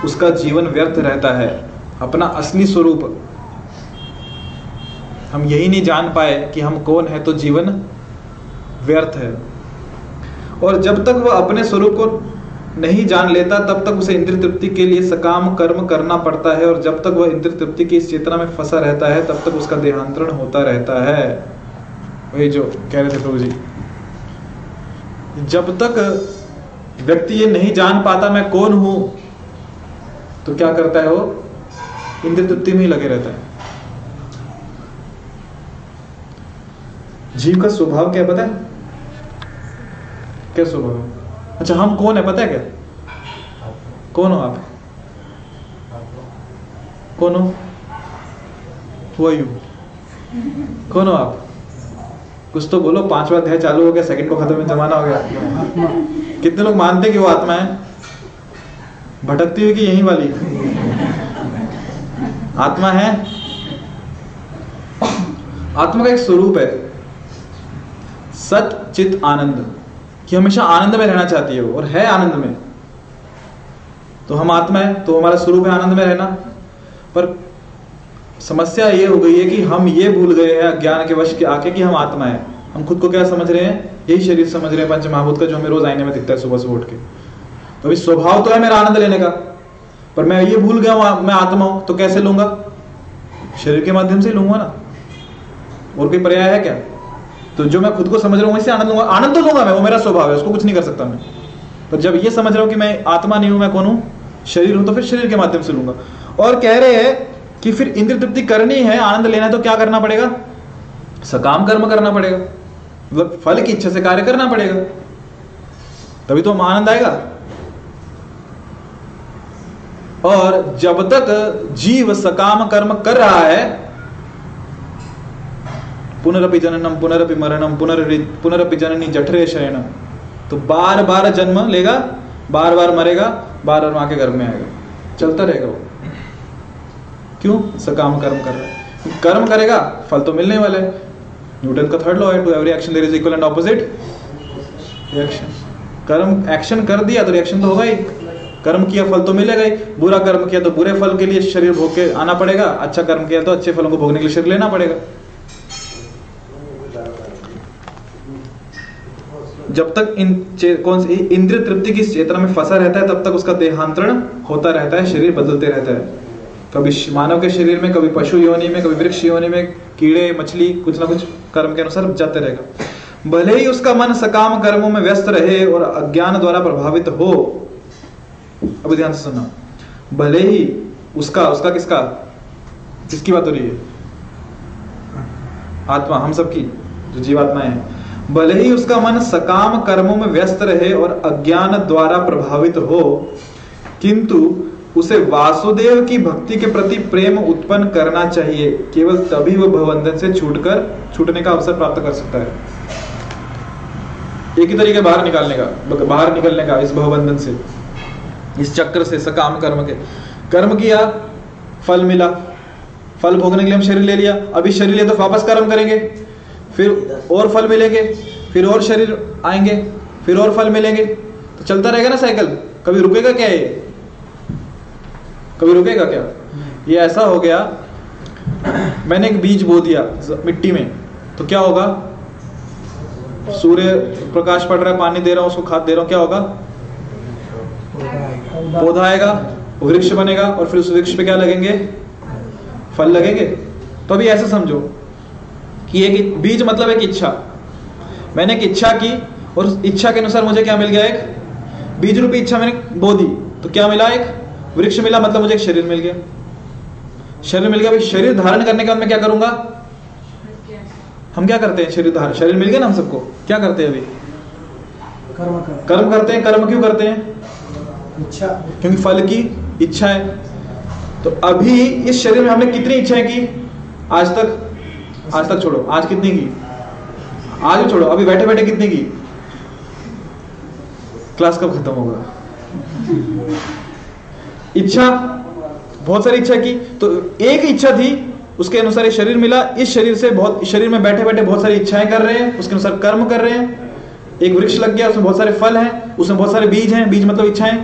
Speaker 1: उसका जीवन व्यर्थ रहता है। अपना असली स्वरूप। हम यही नहीं जान पाए कि हम कौन है तो जीवन व्यर्थ है। और जब तक वह अपने स्वरूप को नहीं जान लेता, तब तक उसे इंद्र तृप्ति के लिए सकाम कर्म करना पड़ता है, और जब तक वह इंद्र तृप्ति की इस चेतना में फंसा रहता है, तब तक उसका देहांतरण होता रहता है। वही जो कह रहे थे प्रभु जी। जब तक व्यक्ति ये नहीं जान पाता मैं कौन हूँ तो क्या करता है वो? इंद्र तृप्ति में ही लगे रहता है। जीव का स्वभाव क्या पता है? क्या स्वभाव है? अच्छा हम कौन है पता है क्या? कौन हो आप? कौन हो? वो यू कौन हो आप? कुछ तो बोलो, पांचवा अध्याय चालू हो गया सेकंड को खत्म जमाना हो गया। कितने लोग मानते कि वो आत्मा है? भटकती हुई कि यही वाली? आत्मा है? आत्मा का एक स्वरूप है। सत, चित, आनंद। कि हमेशा आनंद में रहना चाहती है वो, और है आनंद में। तो हम आत्मा है तो हमारा स्वरूप है आनंद में रहना। पर समस्या ये हो गई है कि हम ये भूल गए हैं अज्ञान के वश के आके कि हम आत्मा है। हम खुद को क्या समझ रहे हैं? यही शरीर समझ रहे हैं पंच महाभूत का, जो हमें रोज आईने में दिखता है सुबह सुबह उठ के। तो अभी स्वभाव तो है मेरा आनंद लेने का। पर मैं ये भूल गया हूँ मैं आत्मा हूँ तो कैसे लूँगा? शरीर के माध्यम से लूँगा ना। और कोई पर्याय है क्या? तो जो मैं खुद को समझ रहा हूँ, वैसे आनंद लूँगा। आनंद तो लूँगा मैं, वो मेरा स्वभाव है, उसको कुछ नहीं कर सकता मैं। पर जब ये समझ रहा हूँ कि मैं आत्मा नहीं हूँ, मैं कौन हूँ? शरीर हूँ तो फिर शरीर के माध्यम से लूँगा। और कह रहे हैं कि फिर इंद्र तृप्ति करनी है, आनंद लेना है तो क्या करना पड़ेगा? सकाम कर्म करना पड़ेगा। मतलब फल की इच्छा से कार्य करना पड़ेगा। तभी तो हम आनंद आएगा। और जब तक जीव सकाम कर्म कर रहा है, पुनरपि जननम, पुनरपि मरणम पुनर पुनरपि जननी जठरे शयनम तो बार बार जन्म लेगा, बार बार मरेगा, बार बार माँ के घर में आएगा। चलता रहेगा वो। क्यों? सकाम कर्म कर रहा है। कर्म करेगा, फल तो मिलने वाला है। न्यूटन का थर्ड लॉ है to every action there is equal and opposite reaction कर्म एक्शन कर दिया तो रिएक्शन तो होगा ही। कर्म किया, फल तो मिलेगा ही। बुरा कर्म किया तो बुरे फल के लिए शरीर भोग के आना पड़ेगा। अच्छा कर्म किया तो अच्छे फलों को भोगने के लिए शरीर लेना पड़ेगा। जब तक इन कौन इंद्रिय तृप्ति की चेतना में फंसा रहता है, तब तक उसका देहांतरण होता रहता है, शरीर बदलते रहता है। कभी मानव के शरीर में, कभी पशु योनि में, कभी वृक्ष योनि में कीड़े, मछली, कुछ ना कुछ कर्म के अनुसार जाते रहेगा। भले ही उसका मन सकाम कर्मों में व्यस्त रहे और अज्ञान द्वारा प्रभावित हो। अब ध्यान से सुनना भले ही उसका उसका किसका? किसकी बात हो रही है? आत्मा, हम सबकी, जो जीवात्माएँ हैं। भले ही उसका मन सकाम कर्मों में व्यस्त रहे और अज्ञान द्वारा प्रभावित हो, किंतु उसे वासुदेव की भक्ति के प्रति प्रेम उत्पन्न करना चाहिए। केवल तभी वह भवबंधन से छूटकर छूटने का अवसर प्राप्त कर सकता है। एक ही तरीके बाहर निकालने का बाहर निकलने का इस भवबंधन से, इस चक्र से सकाम कर्म के। कर्म किया, फल मिला। फल भोगने के लिए हम शरीर ले लिया। अभी शरीर लिया तो वापस कर्म करेंगे। फिर और फल मिलेंगे। फिर और शरीर आएँगे। फिर और फल मिलेंगे। तो चलता रहेगा ना साइकिल। कभी रुकेगा क्या ये? कभी रुकेगा क्या? ये ऐसा हो गया, मैंने एक बीज बो दिया मिट्टी में तो क्या होगा? सूर्य प्रकाश पड़ रहा है, पानी दे रहा हूँ, उसको खाद दे रहा हूँ, क्या होगा?
Speaker 4: पौधा आएगा
Speaker 1: वृक्ष बनेगा और फिर उस वृक्ष पे क्या लगेंगे? फल लगेंगे। तो अभी ऐसे समझो कि एक बीज मतलब एक इच्छा। मैंने एक इच्छा की और इच्छा के अनुसार मुझे क्या मिल गया एक? बीज रूपी इच्छा मैंने बो दी। तो क्या मिला एक? वृक्ष मिला मतलब मुझे एक शरीर मिल गया। शरीर मिल गया अभी शरीर धारण करने के बाद मैं क्या करूँगा? हम क्या करते हैं शरीर धारण? शरीर मिल गया ना हम सबको? क्या करते हैं अभी?
Speaker 3: कर्म कर
Speaker 1: कर्म करते हैं कर्म क्यों करते हैं?
Speaker 3: इच्छा।
Speaker 1: क्योंकि फल की इच्छा है। तो अभी इस शरीर में हमने कितनी इच्छाएँ की? आज तक आज तक छोड़ो आज कितनी की? आज भी छोड़ो अभी बैठे बैठे कितनी की? क्लास कब खत्म होगा? इच्छा, बहुत सारी इच्छा की। तो एक इच्छा थी, उसके अनुसार ये शरीर मिला। इस शरीर से बहुत शरीर में बैठे बैठे बहुत सारी इच्छाएँ कर रहे हैं, उसके अनुसार कर्म कर रहे हैं। एक वृक्ष लग गया, उसमें बहुत सारे फल हैं, उसमें बहुत सारे बीज हैं, बीज मतलब इच्छाएँ।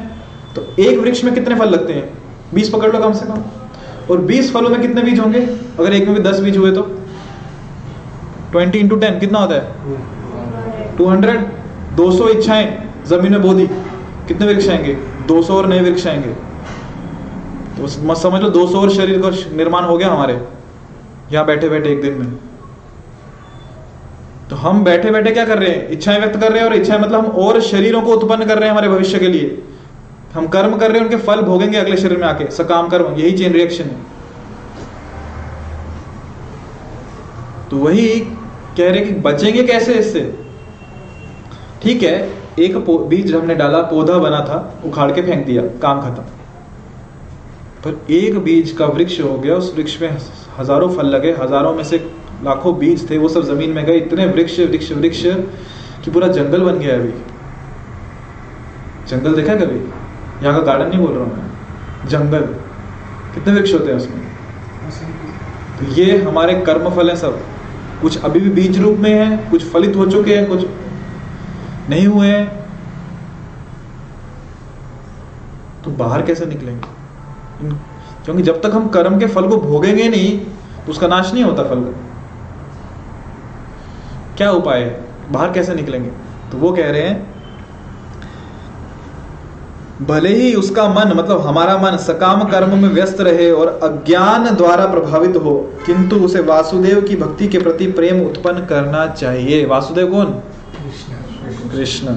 Speaker 1: तो एक वृक्ष में कितने फल लगते हैं? बीस पकड़ लो कम से कम। और बीस फलों में कितने बीज होंगे? अगर एक में भी दस बीज हुए तो? ट्वेंटी इंटू टेन, कितना होता है? Two hundred. दो सौ इच्छाएँ, ज़मीन में बोधी। कितने वृक्ष आएँगे? दो सौ और नए वृक्ष आएँगे। तो मत समझ लो, दो सौ और शरीर का निर्माण हो गया हमारे। यहाँ बैठे बैठे एक दिन में। तो हम बैठे बैठे क्या कर रहे हैं? इच्छाएँ व्यक्त कर रहे हैं और इच्छाएँ मतलब हम और शरीरों को उत्पन्न कर रहे हैं हमारे भविष्य के लिए। हम कर्म कर रहे हैं, उनके फल भोगेंगे अगले शरीर में आके। सकाम कर्म, यही चेन रिएक्शन है। तो वही कह रहे कि बचेंगे कैसे इससे? ठीक है, एक बीज हमने डाला, पौधा बना था, उखाड़ के फेंक दिया, काम खत्म। पर एक बीज का वृक्ष हो गया, उस वृक्ष में हज़ारों फल लगे, हज़ारों में से लाखों बीज थे, वो सब ज़मीन में गए, इतने वृक्ष वृक्ष वृक्ष, कि पूरा जंगल बन गया अभी। जंगल देखा कभी? यहाँ का गार्डन नहीं बोल रहा हूँ मैं। जंगल। कितने वृक्ष होते हैं उसमें? तो ये हमारे कर्म फल हैं सब। कुछ अभी भी बीज रूप में है, कुछ फलित हो चुके हैं, कुछ नहीं हुए हैं। तो बाहर कैसे निकलेंगे? क्योंकि जब तक हम कर्म के फल को भोगेंगे नहीं तो उसका नाश नहीं होता फल का। क्या उपाय है? बाहर कैसे निकलेंगे? तो वो कह रहे हैं भले ही उसका मन मतलब हमारा मन सकाम कर्म में व्यस्त रहे और अज्ञान द्वारा प्रभावित हो किंतु उसे वासुदेव की भक्ति के प्रति प्रेम उत्पन्न करना चाहिए। वासुदेव कौन?
Speaker 4: कृष्ण।
Speaker 1: कृष्ण।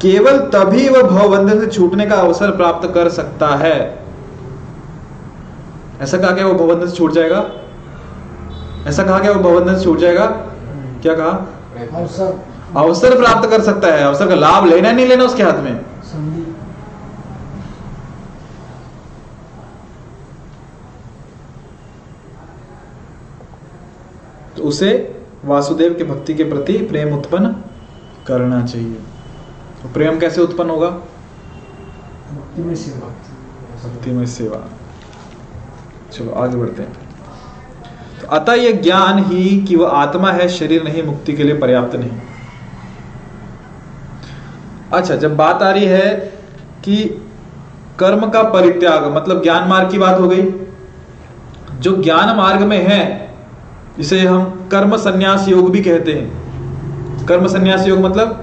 Speaker 1: केवल तभी वह भवबंधन से छूटने का अवसर प्राप्त कर सकता है। ऐसा कहा गया वो भवबंधन से छूट जाएगा? ऐसा कहा गया वो भवबंधन से छूट जाएगा? क्या कहा?
Speaker 3: अवसर।
Speaker 1: अवसर प्राप्त कर सकता है। अवसर का लाभ लेना नहीं लेना उसके हाथ में? तो उसे वासुदेव के भक्ति के प्रति प्रेम उत्पन्न करना चाहिए। तो प्रेम कैसे उत्पन्न होगा?
Speaker 3: भक्ति में सेवा।
Speaker 1: भक्ति में सेवा। चलो आगे बढ़ते हैं। तो अतः यह ज्ञान ही कि वह आत्मा है, शरीर नहीं, मुक्ति के लिए पर्याप्त नहीं। अच्छा जब बात आ रही है कि कर्म का परित्याग मतलब ज्ञान मार्ग की बात हो गई। जो ज्ञान मार्ग में है, इसे हम कर्म संन्यास योग भी कहते हैं। कर्म संन्यास योग मतलब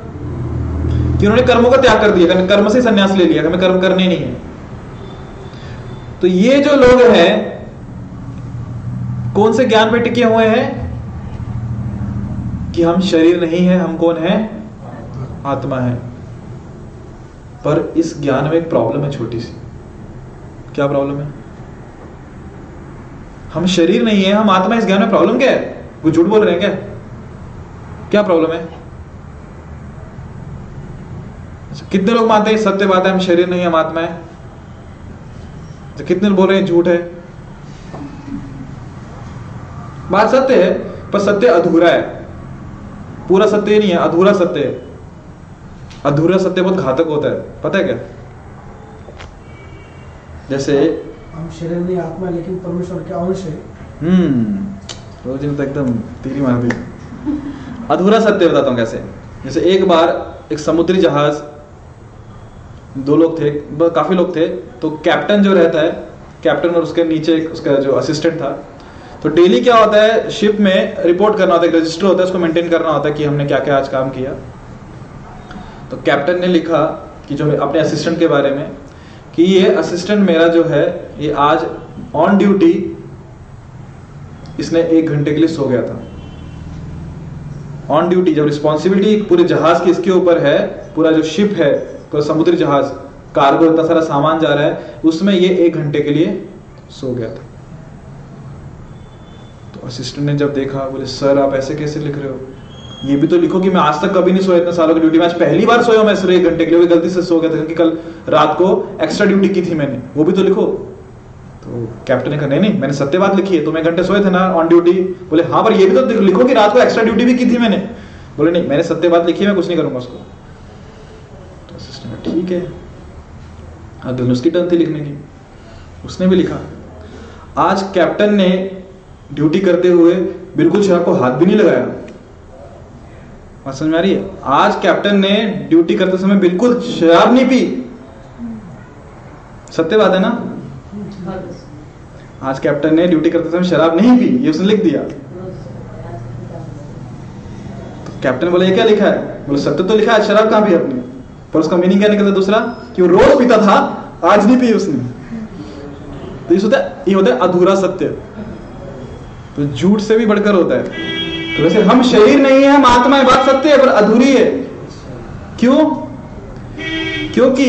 Speaker 1: कि उन्होंने कर्मों का त्याग कर दिया कर्म से संन्यास ले लिया हमें कर्म करने नहीं है। तो ये जो लोग हैं कौन से ज्ञान पे टिके हुए हैं? कि हम शरीर नहीं है हम कौन है? आत्मा है। पर इस ज्ञान में एक प्रॉब्लम है छोटी सी। क्या प्रॉब्लम है? हम शरीर नहीं है हम आत्मा इस ज्ञान में प्रॉब्लम क्या है? वो झूठ बोल रहे हैं क्या? क्या प्रॉब्लम है? अच्छा, कितने लोग मानते हैं सत्य बात है हम शरीर नहीं हम आत्मा है? तो कितने बोल रहे हैं झूठ है? बात सत्य है पर सत्य अधूरा है। पूरा सत्य नहीं है अधूरा सत्य है। अधूरा सत्य बहुत घातक होता है पता है क्या? जैसे
Speaker 3: हम शरीर नहीं आत्मा लेकिन परमेश्वर के अंश है।
Speaker 1: हम्म रोजी तो एकदम तीरी मार दी। अधूरा सत्य बताता हूँ कैसे। जैसे एक बार एक समुद्री जहाज़ दो लोग थे काफ़ी लोग थे तो कैप्टन जो रहता है कैप्टन और उसके नीचे उसका जो असिस्टेंट था तो डेली क्या होता है शिप में रिपोर्ट करना होता है रजिस्टर होता है, उसको मेंटेन करना होता है कि हमने क्या क्या आज काम किया। तो कैप्टन ने लिखा कि जो अपने असिस्टेंट के बारे में, कि ये असिस्टेंट मेरा जो है, ये आज ऑन ड्यूटी इसने एक घंटे के लिए सो गया था। ऑन ड्यूटी जब रिस्पॉन्सिबिलिटी पूरे जहाज़ की इसके ऊपर है, पूरा जो शिप है, पूरा समुद्री जहाज़ कार्गो इतना सारा सामान जा रहा है, उसमें ये एक घंटे के लिए सो गया था। तो असिस्टेंट ने जब देखा बोले सर आप ऐसे कैसे लिख रहे हो? ये भी तो लिखो कि मैं आज तक कभी नहीं सोया इतने सालों की ड्यूटी में। आज पहली बार सोया मैं सिर्फ़ एक घंटे के लिए। गलती से सो गया था क्योंकि कल रात को एक्स्ट्रा ड्यूटी की थी मैंने। वो भी तो लिखो। तो कैप्टन ने कहा नहीं नहीं मैंने सत्य बात लिखी है तुम एक घंटे सोए थे ना ऑन ड्यूटी बोले हाँ पर ये भी तो लिखो कि रात को एक्स्ट्रा ड्यूटी भी की थी मैंने। बोले नहीं मैंने सत्य बात लिखी है मैं कुछ नहीं करूँगा उसको। तो असिस्टेंट कहा, ठीक है अगले उसकी टर्न थी लिखने की। उसने भी लिखा आज कैप्टन ने ड्यूटी करते हुए बिल्कुल शराब को हाथ भी नहीं लगाया। बात समझ में आ रही है? आज कैप्टन ने ड्यूटी करते समय बिल्कुल शराब नहीं पी। सत्य बात है ना? आज कैप्टन ने ड्यूटी करते समय शराब नहीं पी, ये उसने लिख दिया। तो कैप्टन बोले, ये क्या लिखा है? बोले, सत्य तो लिखा है शराब कहाँ पी अपने पर उसका मीनिंग क्या निकलता दूसरा? कि वो रोज पीता था, आज नहीं पी उसने। तो ये होता है, ये होता है अधूरा सत्य। तो झूठ से भी बढ़कर होता है। तो वैसे हम शरीर नहीं है, हम आत्मा है, बात सत्य है, पर अधूरी है। क्यों? क्योंकि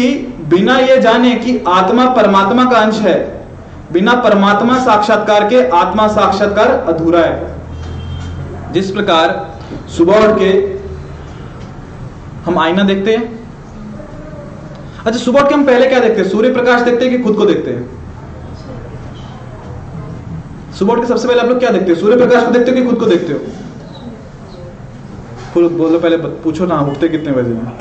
Speaker 1: बिना ये जाने कि आत्मा परमात्मा का अंश है, बिना परमात्मा साक्षात्कार के आत्मा साक्षात्कार अधूरा है। जिस प्रकार सुबह उठ के हम आईना देखते हैं। अच्छा सुबह के हम पहले क्या देखते हैं? सूर्य प्रकाश देखते हैं कि खुद को देखते हैं? सुबह उठ के सबसे पहले आप लोग क्या देखते हो? सूर्य प्रकाश को देखते हो कि खुद को देखते हो? बोलो पहले पूछो ना उठते कितने बजे हैं?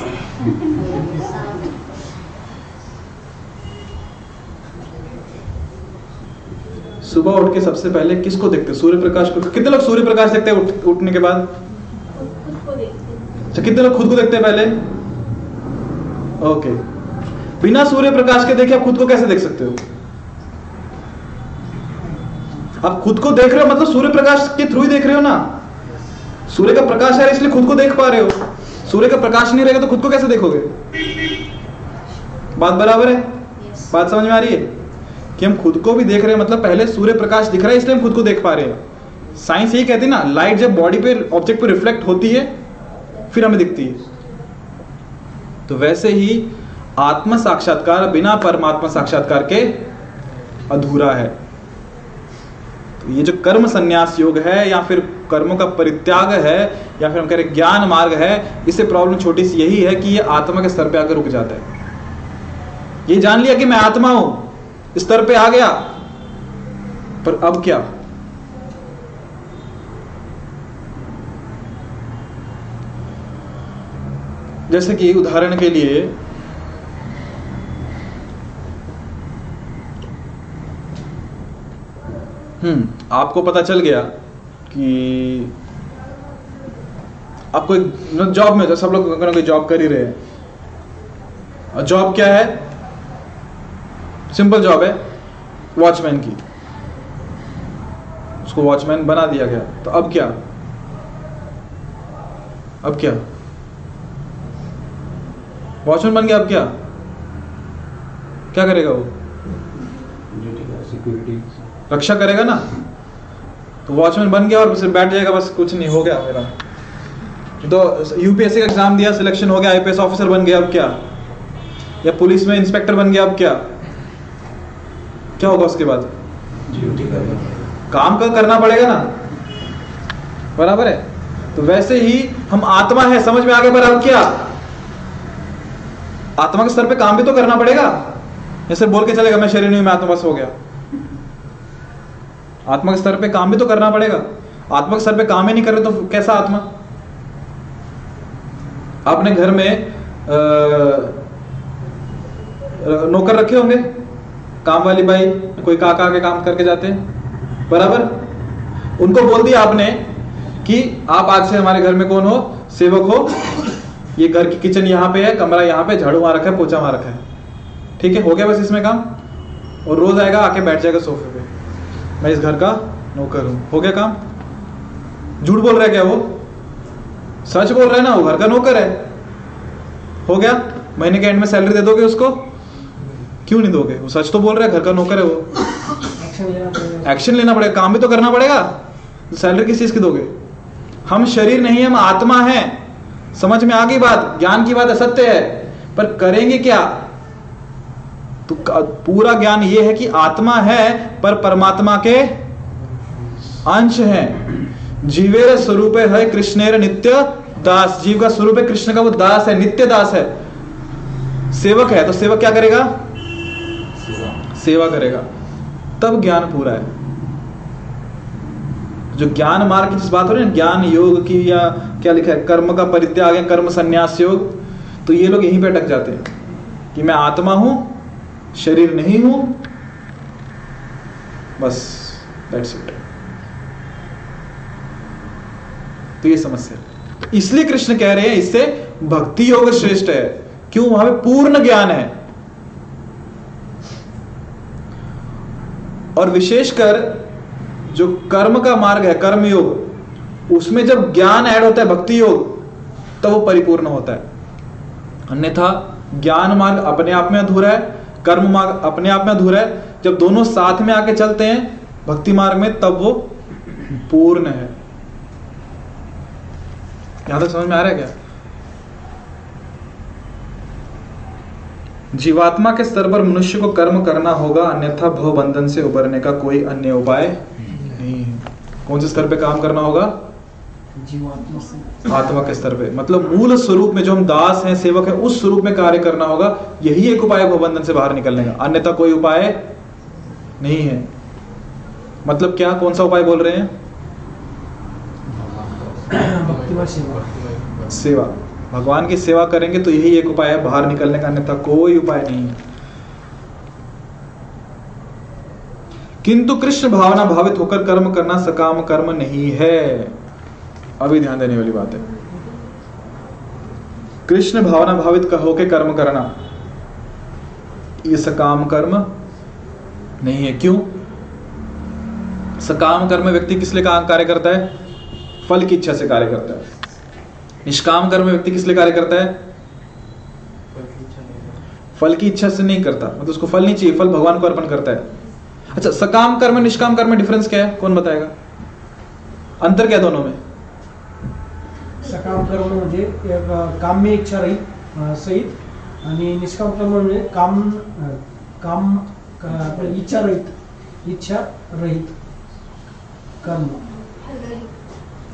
Speaker 1: सुबह उठ के सबसे पहले किसको देखते हो? सूर्य प्रकाश को। कितने लोग सूर्य प्रकाश देखते हैं उठ, उठने के बाद? अच्छा कितने लोग खुद को देखते हैं पहले? ओके। बिना सूर्य प्रकाश के देखे आप खुद को कैसे देख सकते हो? आप खुद को देख रहे हो मतलब सूर्य प्रकाश के थ्रू ही देख रहे हो ना? सूर्य का प्रकाश है इसलिए खुद को देख पा रहे हो। सूर्य का प्रकाश नहीं रहेगा तो खुद को कैसे देखोगे? बात बराबर है?
Speaker 2: Yes.
Speaker 1: बात समझ में आ रही है? कि हम खुद को भी देख रहे हैं मतलब पहले सूर्य प्रकाश दिख रहा है इसलिए हम खुद को देख पा रहे हैं। साइंस यही कहती है ना लाइट जब बॉडी पे ऑब्जेक्ट पे रिफ्लेक्ट होती है फिर हमें दिखती है। तो वैसे ही आत्म साक्षात्कार बिना परमात्मा साक्षात्कार के अधूरा है। तो ये जो कर्म संन्यास योग है, या फिर कर्मों का परित्याग है, या फिर हम कह रहे ज्ञान मार्ग है, इससे प्रॉब्लम छोटी सी यही है कि ये आत्मा के स्तर पे आकर रुक जाता है। ये जान लिया कि मैं आत्मा हूँ, स्तर पे आ गया, पर अब क्या? जैसे कि उदाहरण के लिए आपको पता चल गया कि आपको एक जॉब में तो सब लोग कोई जॉब कर ही रहे और जॉब क्या है? सिंपल जॉब है वॉचमैन की। उसको वॉचमैन बना दिया गया। तो अब क्या? अब क्या? वॉचमैन बन गया अब क्या? क्या करेगा वो?
Speaker 5: सिक्योरिटी
Speaker 1: रक्षा करेगा ना? तो वॉचमैन बन गया और बैठ जाएगा बस कुछ नहीं हो गया मेरा। तो यूपीएससी का एग्ज़ाम दिया सिलेक्शन हो गया आईपीएस ऑफिसर बन गया अब क्या? या पुलिस में इंस्पेक्टर बन गया अब क्या? क्या होगा उसके बाद?
Speaker 5: ड्यूटी
Speaker 1: काम का करना पड़ेगा ना? बराबर है? तो वैसे ही हम आत्मा है समझ में आ गया पर अब क्या? आत्मा के स्तर पे काम भी तो करना पड़ेगा। जैसे बोल के चलेगा मैं शरीर नहीं मैं आत्मा बस हो गया। आत्मा के स्तर पे काम भी तो करना पड़ेगा। आत्मा के स्तर पे काम ही नहीं कर तो कैसा आत्मा? आपने घर में अ, नौकर रखे होंगे? काम वाली बाई कोई काका के काम करके जाते हैं? बराबर? उनको बोल दिया आपने कि आप आज से हमारे घर में कौन हो? सेवक हो। ये घर की किचन यहाँ पे है कमरा यहाँ पे झाड़ू वहाँ रखा है पोछा वहाँ रखा है। ठीक है हो गया बस इसमें काम? और रोज आएगा आके बैठ जाएगा सोफे मैं इस घर का नौकर हूँ। हो गया काम? झूठ बोल रहा है क्या वो? सच बोल रहा है ना? वो घर का नौकर है। हो गया? महीने के एंड में सैलरी दे दोगे उसको? क्यों नहीं दोगे? वो सच तो बोल रहा है घर का नौकर है वो।
Speaker 3: एक्शन लेना पड़ेगा।
Speaker 1: लेना पड़ेगा। काम भी तो करना पड़ेगा। सैलरी किस चीज़ की दोगे? हम शरीर नहीं हम आत्मा है। समझ में आ गई बात? ज्ञान की बात असत्य है। पर करेंगे क्या? तो पूरा ज्ञान ये है कि आत्मा है, पर परमात्मा के अंश है। जीवेर स्वरूप है, कृष्णेर नित्य दास। जीव का स्वरूप है, कृष्ण का वो दास है, नित्य दास है। सेवक है तो सेवक क्या करेगा? सेवा करेगा। तब ज्ञान पूरा है। जो ज्ञान मार्ग की जिस बात हो रही है ज्ञान योग की या क्या लिखा है, कर्म का परित्याग है कर्म संन्यास योग तो ये लोग यहीं पे अटक जाते हैं कि मैं आत्मा हूँ शरीर नहीं हूँ, बस दैट्स इट तो ये समस्या। इसलिए कृष्ण कह रहे हैं, इससे भक्ति योग श्रेष्ठ है। क्यों? वहाँ पे पूर्ण ज्ञान है। और विशेषकर जो कर्म का मार्ग है कर्म योग उसमें जब ज्ञान ऐड होता है, भक्ति योग, तब वो परिपूर्ण होता है। अन्यथा ज्ञान मार्ग अपने आप में अधूरा है कर्म मार्ग अपने आप में अधूरा है। जब दोनों साथ में आके चलते हैं, भक्ति मार्ग में, तब वो पूर्ण है। यहाँ तक समझ में आ रहा है क्या? जीवात्मा के स्तर पर मनुष्य को कर्म करना होगा, अन्यथा भव बंधन से उबरने का कोई अन्य उपाय नहीं है। कौन से स्तर पे काम करना होगा?
Speaker 3: जीवात्मा से।
Speaker 1: आत्मा के स्तर पे। मतलब मूल स्वरूप में जो हम दास हैं सेवक हैं उस स्वरूप में कार्य करना होगा। यही एक उपाय है भवबंधन से बाहर निकलने का। अन्यथा कोई उपाय नहीं है। मतलब क्या कौन सा उपाय बोल रहे हैं?
Speaker 3: सेवा।
Speaker 1: सेवा। भगवान की सेवा करेंगे तो यही एक उपाय है बाहर निकलने का। अन्यथा कोई उपाय नहीं है। किंतु कृष्ण भावना भावित होकर कर्म करना सकाम कर्म नहीं है। अभी ध्यान देने वाली बात है। कृष्ण भावना भावित कहो के कर्म करना। ये सकाम कर्म नहीं है। क्यों? सकाम कर्म व्यक्ति किस लिए कार्य करता है? फल की इच्छा से कार्य करता है। निष्काम कर्म व्यक्ति किस लिए कार्य करता है? फल की इच्छा से नहीं करता। मतलब उसको फल नहीं चाहिए, फल भगवान को अर्पण करता है। अच्छा सकाम कर्म, निष्काम कर्म में डिफरेंस क्या है? कौन बताएगा? अंतर क्या दोनों में?
Speaker 3: सकाम कर्म म्हणजे काम्य इच्छा रहित अ, सहित. आणि निष्काम कर्म म्हणजे काम काम क- इच्छा रहित इच्छा रहित. कर्म.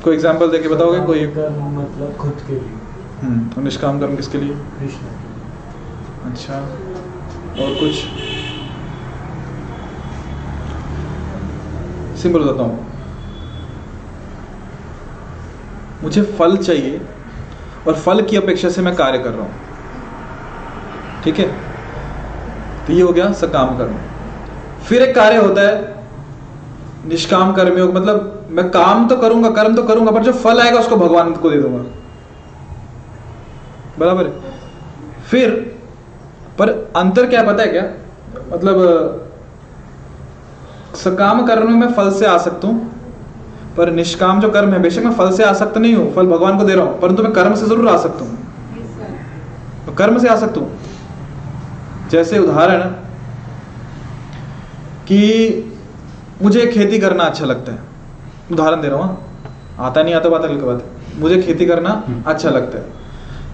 Speaker 1: कोई एग्जांपल देके बताओगे? कोई?
Speaker 5: कर्म मतलब खुद के लिए।
Speaker 1: हम्म निष्काम कर्म किसके लिए?
Speaker 5: कृष्ण
Speaker 1: अच्छा और कुछ? सिंपल बताता हूँ मुझे फल चाहिए और फल की अपेक्षा से मैं कार्य कर रहा हूँ। ठीक है? तो ये हो गया सकाम कर्म। फिर एक कार्य होता है, निष्काम कर्म योग मतलब मैं काम तो करूँगा, कर्म तो करूँगा, पर जो फल आएगा उसको भगवान को दे दूँगा। बराबर फिर, पर अंतर क्या पता है क्या? मतलब सकाम कर्म मैं फल से आ सकता हूँ पर निष्काम जो कर्म है बेशक मैं फल से आ सकता नहीं हूँ फल भगवान को दे रहा हूँ परंतु मैं कर्म से ज़रूर आ सकता हूँ तो कर्म से आ सकता हूँ। जैसे उदाहरण कि मुझे खेती करना अच्छा लगता है। उदाहरण दे रहा हूँ आता नहीं आता बात अगली बात है। मुझे खेती करना अच्छा लगता है।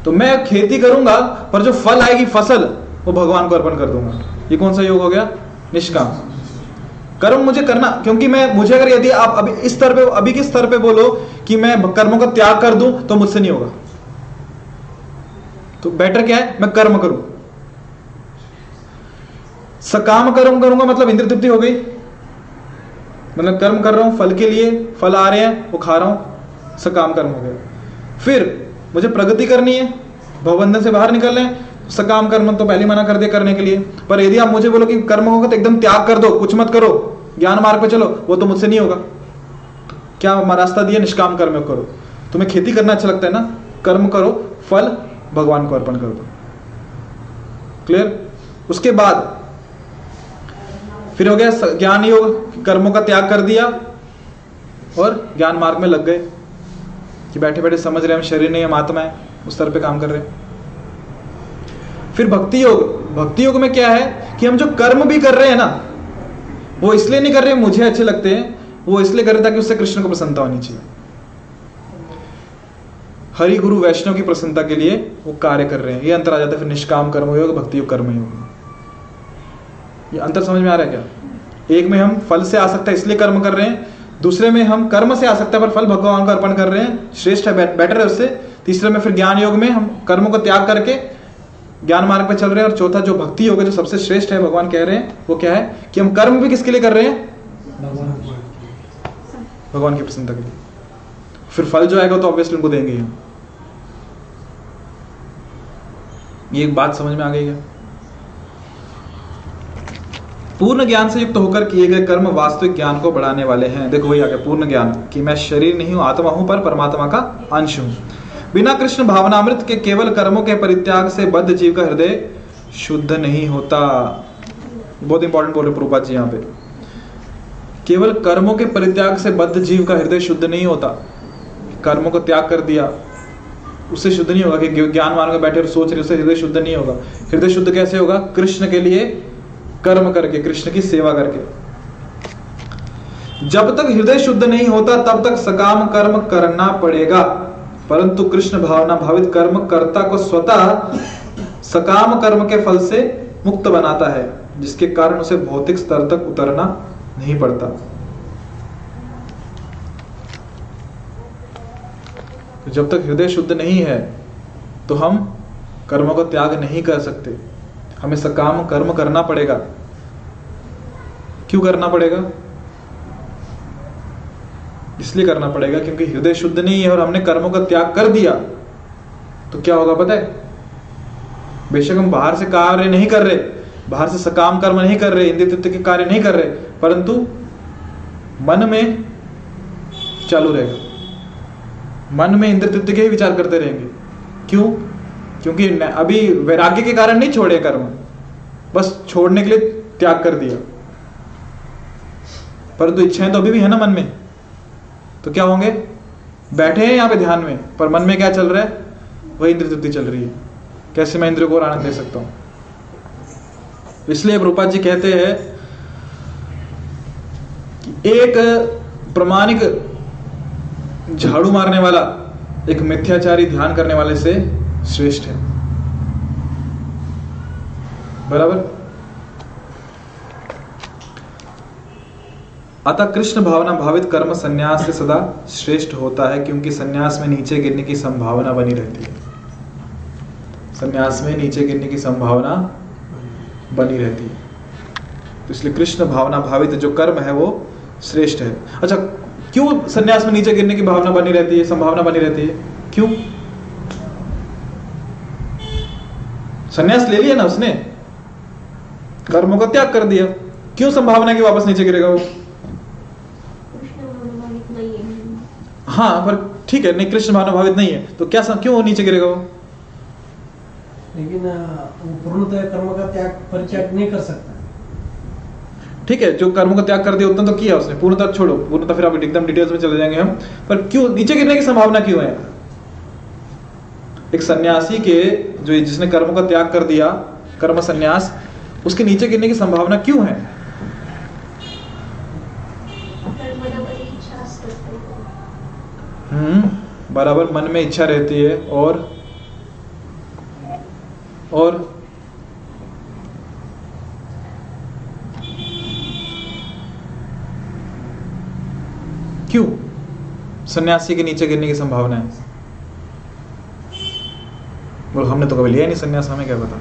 Speaker 1: तो मैं खेती करूँगा पर जो फल आएगी फ़सल वो भगवान को अर्पण कर दूँगा। ये कौन सा योग हो गया? निष्काम। कर्म मुझे करना, क्योंकि मैं, मुझे अगर यदि आप अभी इस स्तर पे, अभी के स्तर पे बोलो कि मैं कर्मों का त्याग कर दूँ तो मुझसे नहीं होगा। तो बेटर क्या है? मैं कर्म करूँ। सकाम कर्म करूँगा मतलब इंद्र तृप्ति हो गई। मतलब कर्म कर रहा हूँ, फल के लिए, फल आ रहे हैं, वो खा रहा हूँ, सकाम कर्म हो गया। फिर, मुझे प्रगति करनी है, भवबंधन से बाहर निकल रहे हैं सकाम कर्म तो पहले मना कर दिया करने के लिए। पर यदि आप मुझे बोलो कि कर्म होगा तो एकदम त्याग कर दो, कुछ मत करो। ज्ञान मार्ग पे चलो, वो तो मुझसे नहीं होगा। क्या रास्ता दिया निष्काम कर्म करो? तुम्हें खेती करना अच्छा लगता है ना? कर्म करो, फल भगवान को अर्पण कर दो। क्लियर उसके बाद, फिर हो गया ज्ञान योग, कर्मों का त्याग कर दिया और ज्ञान मार्ग में लग गए कि बैठे बैठे समझ रहे हम शरीर नहीं, हम आत्मा है, उस स्तर पे काम कर रहे हैं। फिर भक्ति योग। भक्ति योग में क्या है कि हम जो कर्म भी कर रहे हैं ना, वो इसलिए नहीं कर रहे, मुझे अच्छे लगते हैं, वो इसलिए कर रहे ताकि उससे कृष्ण को प्रसन्नता होनी चाहिए। हरि गुरु वैष्णव की प्रसन्नता के लिए वो कार्य कर रहे हैं। ये अंतर आ जाता है, फिर निष्काम कर्म योग, भक्ति योग, कर्म योग। ये अंतर समझ में आ रहा है क्या? एक में हम फल से आ सकता है, इसलिए कर्म कर रहे हैं। दूसरे में हम कर्म से आ सकते हैं, पर फल भगवान को अर्पण कर रहे हैं। श्रेष्ठ है बेटर है उससे। तीसरे में फिर ज्ञान योग में हम कर्मों को त्याग करके ज्ञान मार्ग पे चल रहे हैं और चौथा जो भक्ति होगा जो सबसे श्रेष्ठ है भगवान कह रहे हैं वो क्या है? कि हम कर्म भी किसके लिए कर रहे हैं? भगवान की प्रसन्नता के लिए। फिर फल जो आएगा तो ऑब्वियसली उनको देंगे ही ये एक बात समझ में आ गई है पूर्ण ज्ञान से युक्त तो होकर किए गए कर्म वास्तविक ज्ञान को बढ़ाने वाले हैं। देखो वही आगे पूर्ण ज्ञान कि मैं शरीर नहीं हूँ आत्मा हूँ पर परमात्मा का अंश हूँ। बिना कृष्ण भावनामृत के केवल कर्मों के परित्याग से बद्ध जीव का हृदय शुद्ध नहीं होता। बहुत इंपॉर्टेंट बोल प्रभुपाद जी यहाँ पे। केवल कर्मों के परित्याग से बद्ध जीव का हृदय शुद्ध नहीं होता। कर्मों को त्याग कर दिया। उससे शुद्ध नहीं होगा कि ज्ञान मान में बैठे और सोच रहे, उससे हृदय शुद्ध नहीं होगा। हृदय शुद्ध कैसे होगा? कृष्ण के लिए कर्म करके, कृष्ण की सेवा करके। जब तक हृदय शुद्ध नहीं होता, तब तक सकाम कर्म करना पड़ेगा। परंतु कृष्ण भावना भावित कर्म कर्ता को स्वतः सकाम कर्म के फल से मुक्त बनाता है, जिसके कारण उसे भौतिक स्तर तक उतरना नहीं पड़ता। तो जब तक हृदय शुद्ध नहीं है तो हम कर्मों का त्याग नहीं कर सकते। हमें सकाम कर्म करना पड़ेगा। क्यों करना पड़ेगा? इसलिए करना पड़ेगा क्योंकि हृदय शुद्ध नहीं है और हमने कर्मों का त्याग कर दिया तो क्या होगा पता है? बेशक हम बाहर से कार्य नहीं कर रहे, बाहर से सकाम कर्म नहीं कर रहे इंद्र तृत्व के कार्य नहीं कर रहे, परंतु मन में चालू रहेगा। मन में इंद्र तृत्व के ही विचार करते रहेंगे। क्यों? क्योंकि अभी वैराग्य के कारण नहीं छोड़े कर्म, बस छोड़ने के लिए त्याग कर दिया। परंतु इच्छाएँ तो अभी भी है ना मन में। तो क्या होंगे? बैठे हैं यहाँ पे ध्यान में, पर मन में क्या चल रहा है? वही इंद्र तृप्ति चल रही है। कैसे मैं इंद्र को और आनंद दे सकता हूँ? इसलिए रूपा जी कहते हैं कि एक प्रमाणिक झाड़ू मारने वाला, एक मिथ्याचारी ध्यान करने वाले से श्रेष्ठ है। बराबर? अतः कृष्ण भावना भावित कर्म संन्यास से सदा श्रेष्ठ होता है, क्योंकि संन्यास में नीचे गिरने की संभावना बनी रहती है। संन्यास में नीचे गिरने की संभावना बनी रहती है। तो इसलिए कृष्ण भावना भावित जो कर्म है वो श्रेष्ठ है। अच्छा क्यों संन्यास में नीचे गिरने की भावना बनी रहती है, संभावना बनी रहती है? क्यों? संन्यास ले लिया ना उसने? कर्मों का त्याग कर दिया। क्यों संभावना कि वापस नीचे गिरेगा वो
Speaker 2: कृष्ण मनोभावित नहीं है
Speaker 1: पर ठीक है नहीं कृष्ण भावना भावित नहीं है तो क्या क्यों वो नीचे गिरेगा वो?
Speaker 3: लेकिन वो पूर्णतः कर्म का त्याग परित्याग नहीं कर सकता।
Speaker 1: ठीक है जो कर्मों का त्याग कर दिया उतना तो किया उसने पूर्णतः छोड़ो पूर्णतः फिर आप एकदम डिटेल्स में चले जाएँगे हम। पर क्यों नीचे गिरने की संभावना क्यों है? एक सन्यासी के जो जिसने कर्मों का त्याग कर दिया कर्म संन्यास उसके नीचे गिरने की संभावना क्यों है
Speaker 2: तर मनामध्ये इच्छा असते
Speaker 1: हम्म बराबर मन में इच्छा रहती है और और क्यों? सन्यासी के नीचे गिरने की संभावना है। बोलो हमने तो कभी लिया नहीं सन्यास हमें क्या पता?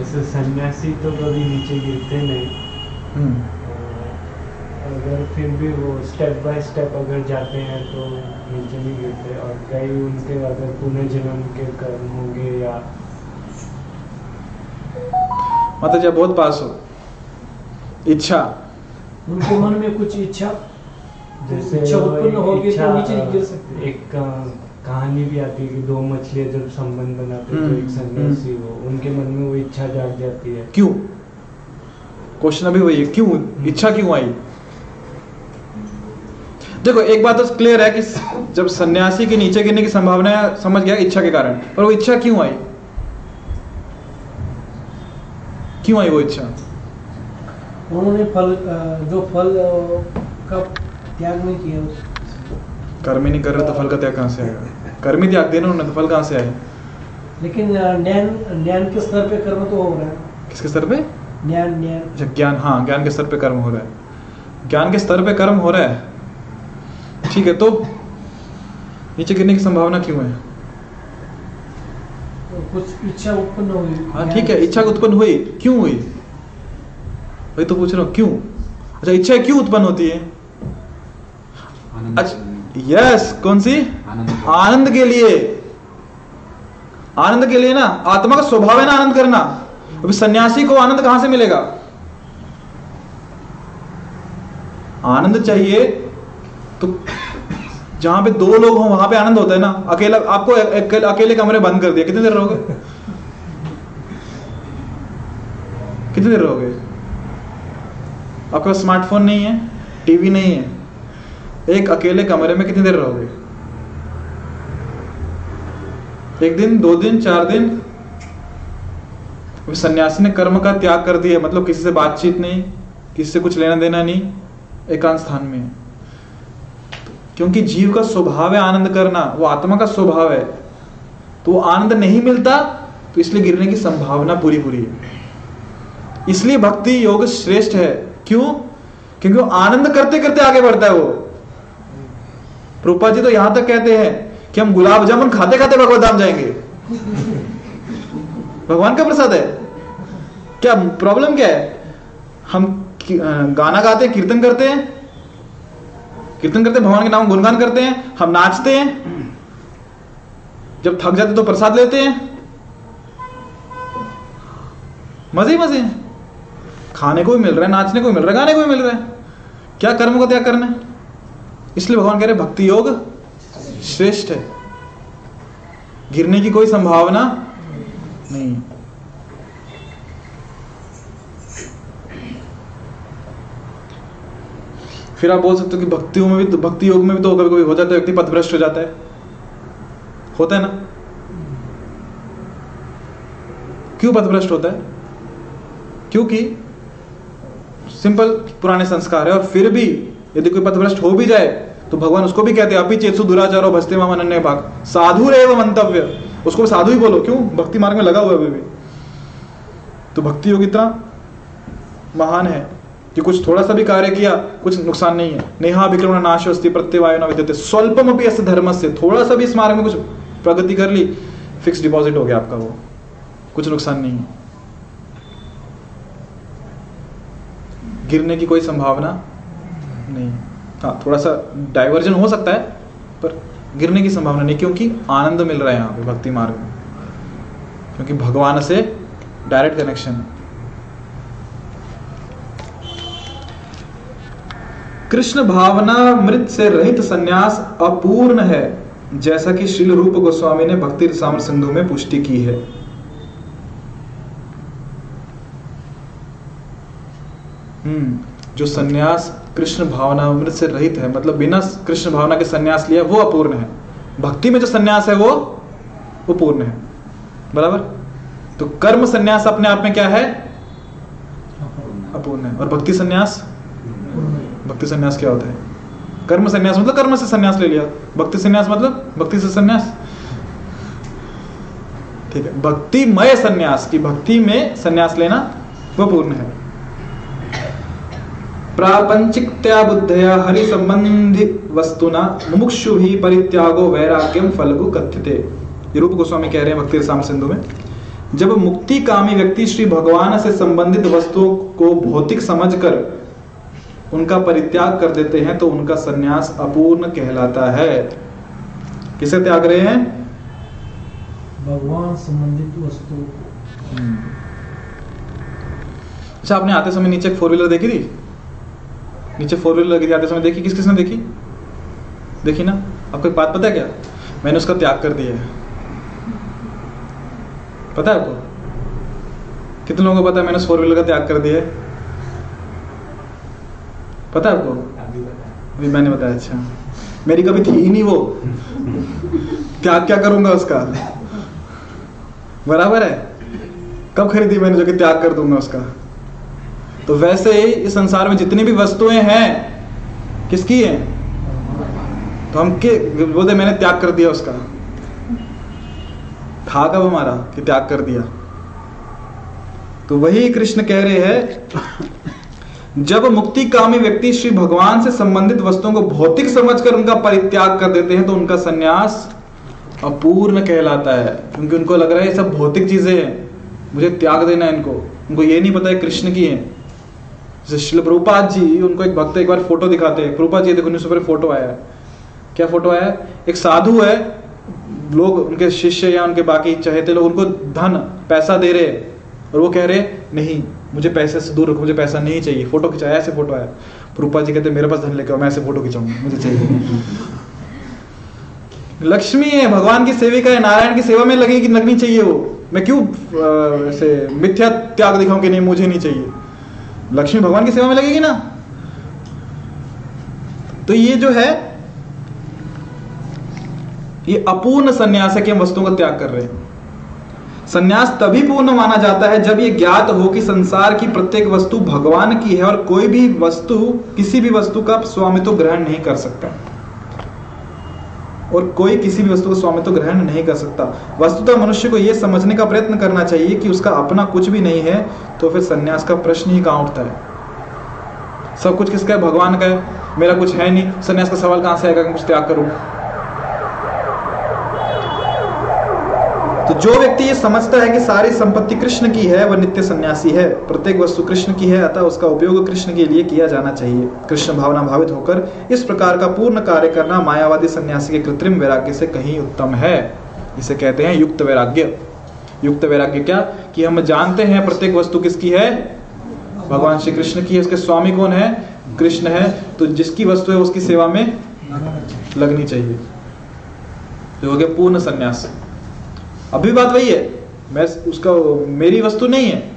Speaker 5: ऐसे सन्यासी तो कभी नीचे गिरते नहीं।
Speaker 1: हम्म।
Speaker 5: अगर फिर भी वो स्टेप बाय स्टेप अगर जाते हैं तो नीचे नहीं गिरते और कई उनके अगर पुनर्जन्म के कर्म होंगे या
Speaker 1: माता जी बहुत पास हो। इच्छा।
Speaker 3: उनके मन में कुछ इच्छा?
Speaker 5: जैसे
Speaker 3: इच्छा उत्पन्न होगी तो नीचे नहीं गिर सकते
Speaker 5: एक कहानी भी आती है कि दो मछलियाँ जब संबंध बनाते हैं तो
Speaker 1: हम्म,
Speaker 5: एक सन्यासी हो। उनके मन में वो इच्छा जाग जाती है।
Speaker 1: क्यों? क्वेश्चन अभी वही है क्यों? इच्छा क्यों आई? देखो एक बात तो क्लियर है कि जब सन्यासी के नीचे गिरने की संभावना समझ गया इच्छा के कारण पर वो इच्छा क्यों आई? क्यों आई वो इच्छा?
Speaker 3: उन्होंने फल जो फल का त्याग नहीं किया
Speaker 1: कर्म ही नहीं कर रहे तो फल का त्याग कहाँ से आएगा? कर्म ही त्याग देना उन्होंने तो फल कहाँ से आए?
Speaker 3: लेकिन ज्ञान ज्ञान के स्तर पे कर्म तो हो रहा है।
Speaker 1: किसके स्तर पे?
Speaker 3: ज्ञान ज्ञान।
Speaker 1: अच्छा ज्ञान हाँ ज्ञान के स्तर पे कर्म हो रहा है। ज्ञान के स्तर पे कर्म हो रहा है? ठीक है तो नीचे गिरने की संभावना क्यों है?
Speaker 3: तो कुछ इच्छा उत्पन्न हुई।
Speaker 1: हाँ ठीक है इच्छा उत्पन्न हुई। क्यों हुई? वही तो पूछ रहा हूँ क्यों? अच्छा इच्छा क्यों उत्पन्न होती है?
Speaker 6: आनंद
Speaker 1: अच्छा यस कौन सी?
Speaker 6: आनंद
Speaker 1: आनंद के लिए। आनंद के लिए ना आत्मा का स्वभाव है ना आनंद करना। अभी सन्यासी को आनंद कहाँ से मिलेगा? आनंद चाहिए तो जहाँ पे दो लोग हों वहाँ पे आनंद होता है ना। अकेला आपको अकेले, अकेले कमरे बंद कर दिया कितनी देर रहोगे? कितनी देर रहोगे? आपके पास स्मार्टफ़ोन नहीं है टीवी नहीं है। एक अकेले कमरे में कितनी देर रहोगे? एक दिन दो दिन चार दिन? सन्यासी ने कर्म का त्याग कर दिया मतलब किसी से बातचीत नहीं किसी से कुछ लेना देना नहीं एकांत स्थान में है। क्योंकि जीव का स्वभाव है आनंद करना, वो आत्मा का स्वभाव है। तो वो आनंद नहीं मिलता तो इसलिए गिरने की संभावना पूरी पूरी है। इसलिए भक्ति योग श्रेष्ठ है। क्यों? क्योंकि वो आनंद करते करते आगे बढ़ता है वो। रूपा जी तो यहाँ तक कहते हैं कि हम गुलाब जामुन खाते खाते भगवत धाम जाएँगे। भगवान का प्रसाद है। क्या प्रॉब्लम क्या है? हम गाना गाते हैं, कीर्तन करते हैं कीर्तन करते हैं, भगवान के नाम गुणगान करते हैं, हम नाचते हैं। जब थक जाते तो प्रसाद लेते हैं। मज़े ही मज़े हैं। खाने को भी मिल रहा है, नाचने को भी मिल रहा है, गाने को भी मिल रहा है। क्या कर्म को त्याग करना है? इसलिए भगवान कह रहे भक्ति योग श्रेष्ठ है। गिरने की कोई संभावना नहीं फिर आप बोल सकते हो कि भक्तियों में भी तो भक्ति योग में भी तो कभी कभी हो जाता है, व्यक्ति पथभ्रष्ट हो जाता है। होता है ना? क्यों पथभ्रष्ट होता है? क्योंकि सिंपल पुराने संस्कार है और फिर भी यदि कोई पथभ्रष्ट हो भी जाए तो भगवान उसको भी कहते हैं अपी चेतसु दुराचारो भस्ते माम अनन्य भाग। साधु रे मंतव्य। उसको साधु ही बोलो। क्यों? भक्ति मार्ग में लगा हुआ है अभी भी। तो भक्ति योग इतना महान है। कि कुछ थोड़ा सा भी कार्य किया, कुछ नुकसान नहीं है। नेहा विक्रमण नाश अस्ति प्रत्यवाय न विद्यते स्वल्पम अपनी अस्त धर्म से थोड़ा सा भी इस मार्ग में कुछ प्रगति कर ली फिक्स डिपॉजिट हो गया आपका वो। कुछ नुकसान नहीं है। गिरने की कोई संभावना नहीं हाँ। थोड़ा सा डाइवर्जन हो सकता है, पर गिरने की संभावना नहीं, क्योंकि आनंद मिल रहा है यहाँ पे भक्ति मार्ग में। क्योंकि भगवान से डायरेक्ट कनेक्शन है। कृष्ण भावना मृत से रहित संन्यास अपूर्ण है जैसा कि श्रील रूप गोस्वामी ने भक्ति रसामर सिंधु में पुष्टि की है। हम्म जो सन्यास कृष्ण भावना अमृत से रहित है मतलब बिना कृष्ण भावना के सन्यास लिया वो अपूर्ण है। भक्ति में जो सन्यास है वो वो पूर्ण है। बराबर? तो कर्म सन्यास अपने आप में क्या है। अपूर्ण है। और भक्ति सन्यास? भक्ति सन्यास क्या होता है? कर्म सन्यास मतलब कर्म से सन्यास ले लिया। भक्ति सन्यास मतलब भक्ति से सन्यास। ठीक है, भक्तिमय सन्यास की भक्ति में सन्यास लेना वह पूर्ण है। प्रापंचिकत्या बुद्धया हरि संबंधी वस्तुना मुमुक्षु भी परित्यागो वैराग्यम फलगु कथ्यते। रूप गोस्वामी कह रहे हैं भक्ति रसाम सिंधु में। जब मुक्ति कामी व्यक्ति श्री भगवान से संबंधित वस्तुओं को भौतिक समझकर उनका परित्याग कर देते हैं तो उनका सन्यास अपूर्ण कहलाता है। किसे त्याग रहे हैं?
Speaker 3: भगवान संबंधित वस्तु
Speaker 1: अच्छा आपने आते समय नीचे फोर व्हीलर देखी थी? नीचे फोर व्हीलर लगी थी आते समय देखी? किस किसने देखी? देखी ना? आपको एक बात पता है क्या? मैंने उसका त्याग कर दिया है। पता है आपको? कितने लोगों को पता है मैंने फोर व्हीलर का त्याग कर दिया है? पता आपको? अभी मैंने बताया अच्छा। मेरी कभी थी ही नहीं वो। त्याग क्या करूँगा उसका? बराबर है। कब खरीदी मैंने जो कि त्याग कर दूँगा उसका? तो वैसे ही इस संसार में जितनी भी वस्तुएँ हैं, किसकी हैं? तो हम के बोलते मैंने त्याग कर दिया उसका। था कब हमारा कि त्याग कर दिया? तो वही कृष्ण कह रहे हैं जब मुक्ति कामी व्यक्ति श्री भगवान से संबंधित वस्तुओं को भौतिक समझकर उनका परित्याग कर देते हैं तो उनका सन्यास अपूर्ण कहलाता है। क्योंकि उनको लग रहा है ये सब भौतिक चीज़ें हैं। मुझे त्याग देना है इनको। उनको ये नहीं पता है कृष्ण की है। जैसे शिल जी, उनको एक भक्त एक बार फ़ोटो दिखाते हैं। प्रभुपाद जी देखो में फ़ोटो आया है। क्या फ़ोटो आया एक साधु है। लोग, उनके शिष्य या उनके बाकी चहेते लोग उनको धन, पैसा दे रहे और वो कह रहे नहीं मुझे पैसे से दूर रखो मुझे पैसा नहीं चाहिए। फ़ोटो खिंचाया ऐसे फ़ोटो आया। रूपा जी कहते मेरे पास धन लेकर आओ, मैं ऐसे फ़ोटो खिंचाऊँगा मुझे चाहिए। लक्ष्मी है भगवान की सेविका है नारायण की सेवा में लगेगी लगनी चाहिए वो। मैं क्यों ऐसे मिथ्या त्याग दिखाऊँ कि नहीं मुझे नहीं चाहिए? लक्ष्मी भगवान की सेवा में लगेगी ना? तो ये जो है ये अपूर्ण संन्यास है कि हम वस्तुओं का त्याग कर रहे हैं। संन्यास तभी पूर्ण माना जाता है जब ये ज्ञात हो कि संसार की प्रत्येक वस्तु भगवान की है और कोई भी वस्तु, किसी भी वस्तु का स्वामित्व ग्रहण नहीं कर सकता। और कोई किसी भी वस्तु का स्वामित्व ग्रहण नहीं कर सकता। वस्तुतः मनुष्य को यह समझने का प्रयत्न करना चाहिए कि उसका अपना कुछ भी नहीं है तो फिर संन्यास का प्रश्न ही कहाँ उठता है? सब कुछ किसका है? भगवान का है। मेरा कुछ है नहीं। संन्यास का सवाल कहाँ से आएगा कुछ त्याग करूँ? जो व्यक्ति ये समझता है कि सारी संपत्ति कृष्ण की है, वह नित्य सन्यासी है। प्रत्येक वस्तु कृष्ण की है, अतः उसका उपयोग कृष्ण के लिए किया जाना चाहिए। कृष्ण भावना भावित होकर इस प्रकार का पूर्ण कार्य करना मायावादी सन्यासी के कृत्रिम वैराग्य से कहीं उत्तम है। इसे कहते हैं युक्त वैराग्य। युक्त वैराग्य क्या? कि हम जानते हैं प्रत्येक वस्तु किसकी है? भगवान श्री कृष्ण की उसके स्वामी कौन है? कृष्ण है। तो जिसकी वस्तु है, उसकी सेवा में लगनी चाहिए। तो पूर्ण संन्यास। अभी बात वही है। मैं उसका, मेरी वस्तु नहीं है।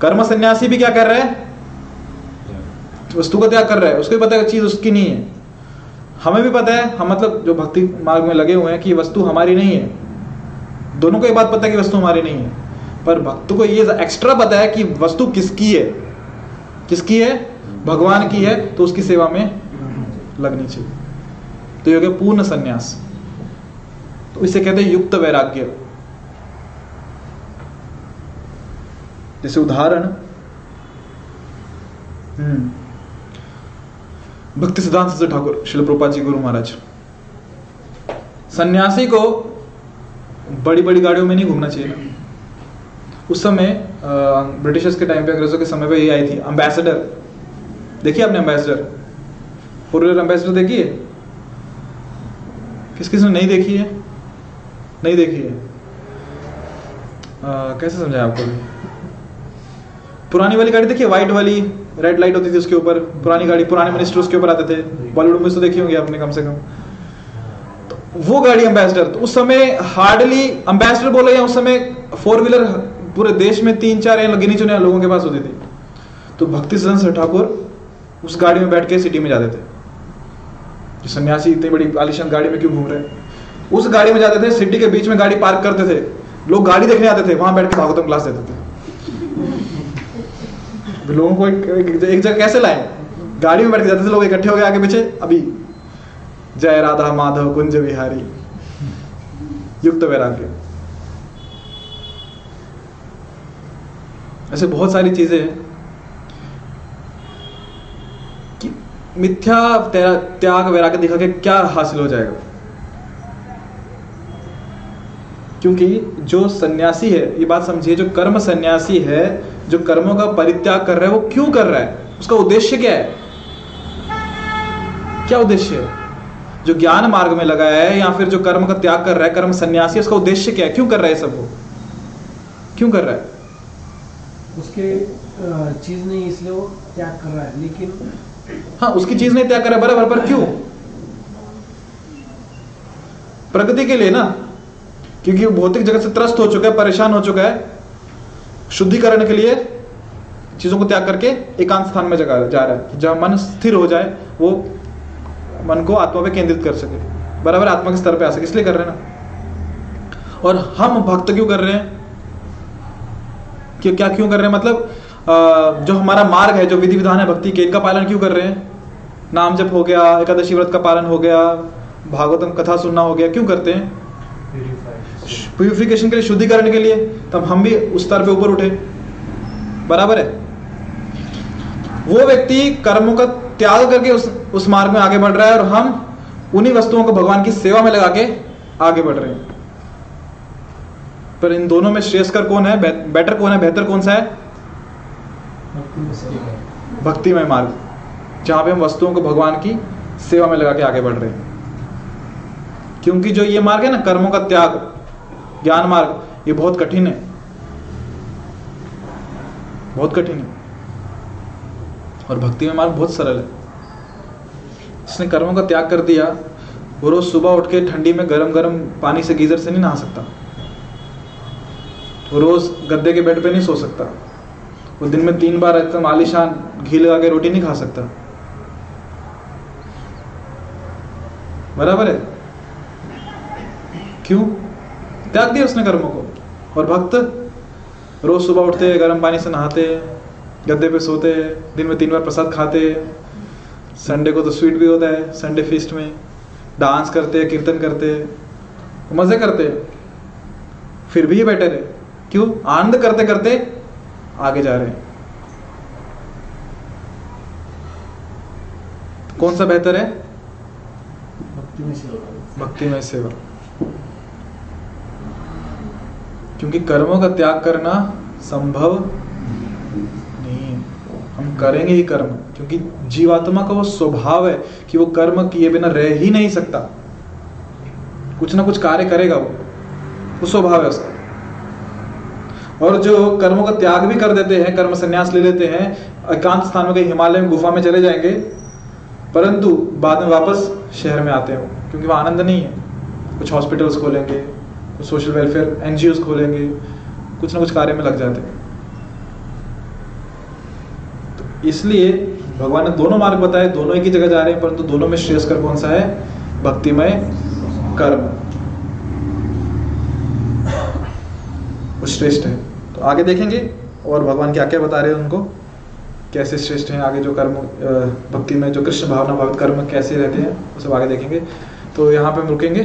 Speaker 1: कर्म सन्यासी भी क्या कर रहा है? वस्तु का त्याग कर रहा है। उसको भी पता है चीज़ उसकी नहीं है। हमें भी पता है, हम मतलब जो भक्ति मार्ग में लगे हुए हैं कि वस्तु हमारी नहीं है। दोनों को ये बात पता है कि वस्तु हमारी नहीं है। पर भक्त को ये एक्स्ट्रा पता है कि वस्तु किसकी है? किसकी है? भगवान की है तो उसकी सेवा में लगनी चाहिए। तो ये गया पूर्ण संन्यास। तो इसे कहते हैं युक्त वैराग्य। जैसे उदाहरण हम्म भक्ति सिद्धांत से ठाकुर शिल प्रभुपाद जी गुरु महाराज। सन्यासी को बड़ी बड़ी गाड़ियों में नहीं घूमना चाहिए ना उस समय ब्रिटिशर्स के टाइम पे अंग्रेज़ों के समय पे ये आई थी अम्बेसडर देखिए आपने अम्बेसडर फोर अम्बेसडर देखिए किस किस ने नहीं देखी है? नहीं देखी है। आ, कैसे समझाया आपको? भी पुरानी वाली गाड़ी देखिए व्हाइट वाली रेड लाइट होती थी उसके ऊपर। पुरानी गाड़ी, पुराने मिनिस्टर उसके ऊपर आते थे। बॉलीवुड में तो देखी होंगी आपने कम से कम। तो वो गाड़ी एम्बेसडर तो उस समय हार्डली एम्बेसडर बोले या उस समय फोर व्हीलर पूरे देश में तीन, चार गिनी चुने लोगों के पास होती थी। तो भक्ति सदन सर ठाकुर उस गाड़ी में बैठ के सिटी में जाते थे। जो सन्यासी इतनी बड़ी आलिशान गाड़ी में क्यों घूम रहे उस गाड़ी में जाते थे सिटी के बीच में गाड़ी पार्क करते थे। लोग गाड़ी देखने आते थे, वहाँ बैठ के भागवतम क्लास देते थे। लोगों को एक, जगह कैसे लाए? गाड़ी में बैठ के जाते थे लोग इकट्ठे हो गए आगे पीछे। अभी जय राधा माधव कुंज विहारी युक्त वैराग्य। ऐसे बहुत सारी चीज़ें कि मिथ्या त्याग वैराग्य दिखा के क्या हासिल हो जाएगा? क्योंकि जो सन्यासी है ये बात समझिए जो कर्म सन्यासी है जो कर्मों का परित्याग कर रहा है वो क्यों कर रहा है? उसका उद्देश्य क्या है? क्या उद्देश्य है? जो ज्ञान मार्ग में लगा है या फिर जो कर्म का त्याग कर रहा है कर्म सन्यासी उसका उद्देश्य क्या है? क्यों कर रहा है सब वो? क्यों कर रहा है?
Speaker 3: उसके चीज़ नहीं इसलिए वो त्याग कर रहा है लेकिन
Speaker 1: हाँ उसकी चीज़ नहीं त्याग कर रहा है बराबर पर क्यों? प्रगति के लिए ना? क्योंकि वो भौतिक जगत से त्रस्त हो चुका है परेशान हो चुका है शुद्धिकरण के लिए चीज़ों को त्याग करके एकांत स्थान में जगा जा रहा है। जहाँ मन स्थिर हो जाए, वो मन को आत्मा पे केंद्रित कर सके। बराबर आत्मा के स्तर पे आ सके। इसलिए कर रहे हैं ना। और हम भक्त क्यों कर रहे हैं? कि क्या क्यों कर रहे हैं? मतलब जो हमारा मार्ग है, जो विधि विधान है भक्ति के, इनका पालन क्यों कर रहे हैं? नाम जप हो गया, एकादशी व्रत का पालन हो गया, भागवतम कथा सुनना हो गया, क्यों करते हैं? प्यूरिफिकेशन के लिए, शुद्धिकरण के लिए, तब हम भी उस स्तर पे ऊपर उठे। बराबर है? वो व्यक्ति कर्मों का त्याग करके उस उस मार्ग में आगे बढ़ रहा है और हम उन्हीं वस्तुओं को भगवान की सेवा में लगा के आगे बढ़ रहे हैं। पर इन दोनों में श्रेयस्कर कौन है? बेटर कौन है? बेहतर कौन सा है? भक्तिमय मार्ग, जहाँ पे हम वस्तुओं को भगवान की सेवा में लगा के आगे बढ़ रहे हैं। क्योंकि जो ये मार्ग है ना, कर्मों का त्याग ज्ञान मार्ग, ये बहुत कठिन है। बहुत कठिन है। और भक्ति में मार्ग बहुत सरल है। इसने कर्मों का त्याग कर दिया। वो रोज सुबह उठ के ठंडी में गरम गरम पानी से गीजर से नहीं नहा सकता। वो रोज गद्दे के बेड पे नहीं सो सकता। वो दिन में तीन बार एकदम आलिशान घी लगा के रोटी नहीं खा सकता। बराबर है? क्यों? त्याग दिया उसने कर्मों को। और भक्त रोज सुबह उठते गर्म पानी से नहाते गद्दे पे सोते दिन में तीन बार प्रसाद खाते। संडे को तो स्वीट भी होता है संडे फीस्ट में। डांस करते कीर्तन करते मज़े करते। फिर भी ये बेटर है। क्यों? आनंद करते करते आगे जा रहे हैं। कौन सा बेहतर है?
Speaker 3: भक्ति में सेवा।
Speaker 1: भक्तिमय सेवा। क्योंकि कर्मों का त्याग करना संभव नहीं हम करेंगे ही कर्म, क्योंकि जीवात्मा का वो स्वभाव है कि वो कर्म किए बिना रह ही नहीं सकता। कुछ ना कुछ कार्य करेगा वो। वो स्वभाव है उसका। और जो कर्मों का त्याग भी कर देते हैं, कर्म संन्यास ले लेते हैं, एकांत स्थान में हिमालय में, गुफा में चले जाएँगे, परंतु बाद में वापस शहर में आते हो क्योंकि वहाँ आनंद नहीं है। कुछ हॉस्पिटल्स खोलेंगे सोशल वेलफेयर एनजीओ खोलेंगे, कुछ ना कुछ कार्य में लग जाते तो इसलिए भगवान ने दोनों मार्ग बताए, दोनों एक ही जगह जा रहे हैं, परंतु तो दोनों में श्रेयस्कर कौन सा है? भक्तिमय कर्म। श्रेष्ठ है। तो आगे देखेंगे और भगवान क्या क्या बता रहे हैं उनको? कैसे श्रेष्ठ हैं? आगे जो कर्म भक्ति में जो कृष्ण भावना भावित कर्म कैसे रहते हैं, वो सब आगे देखेंगे। तो यहाँ पे हम रुकेंगे।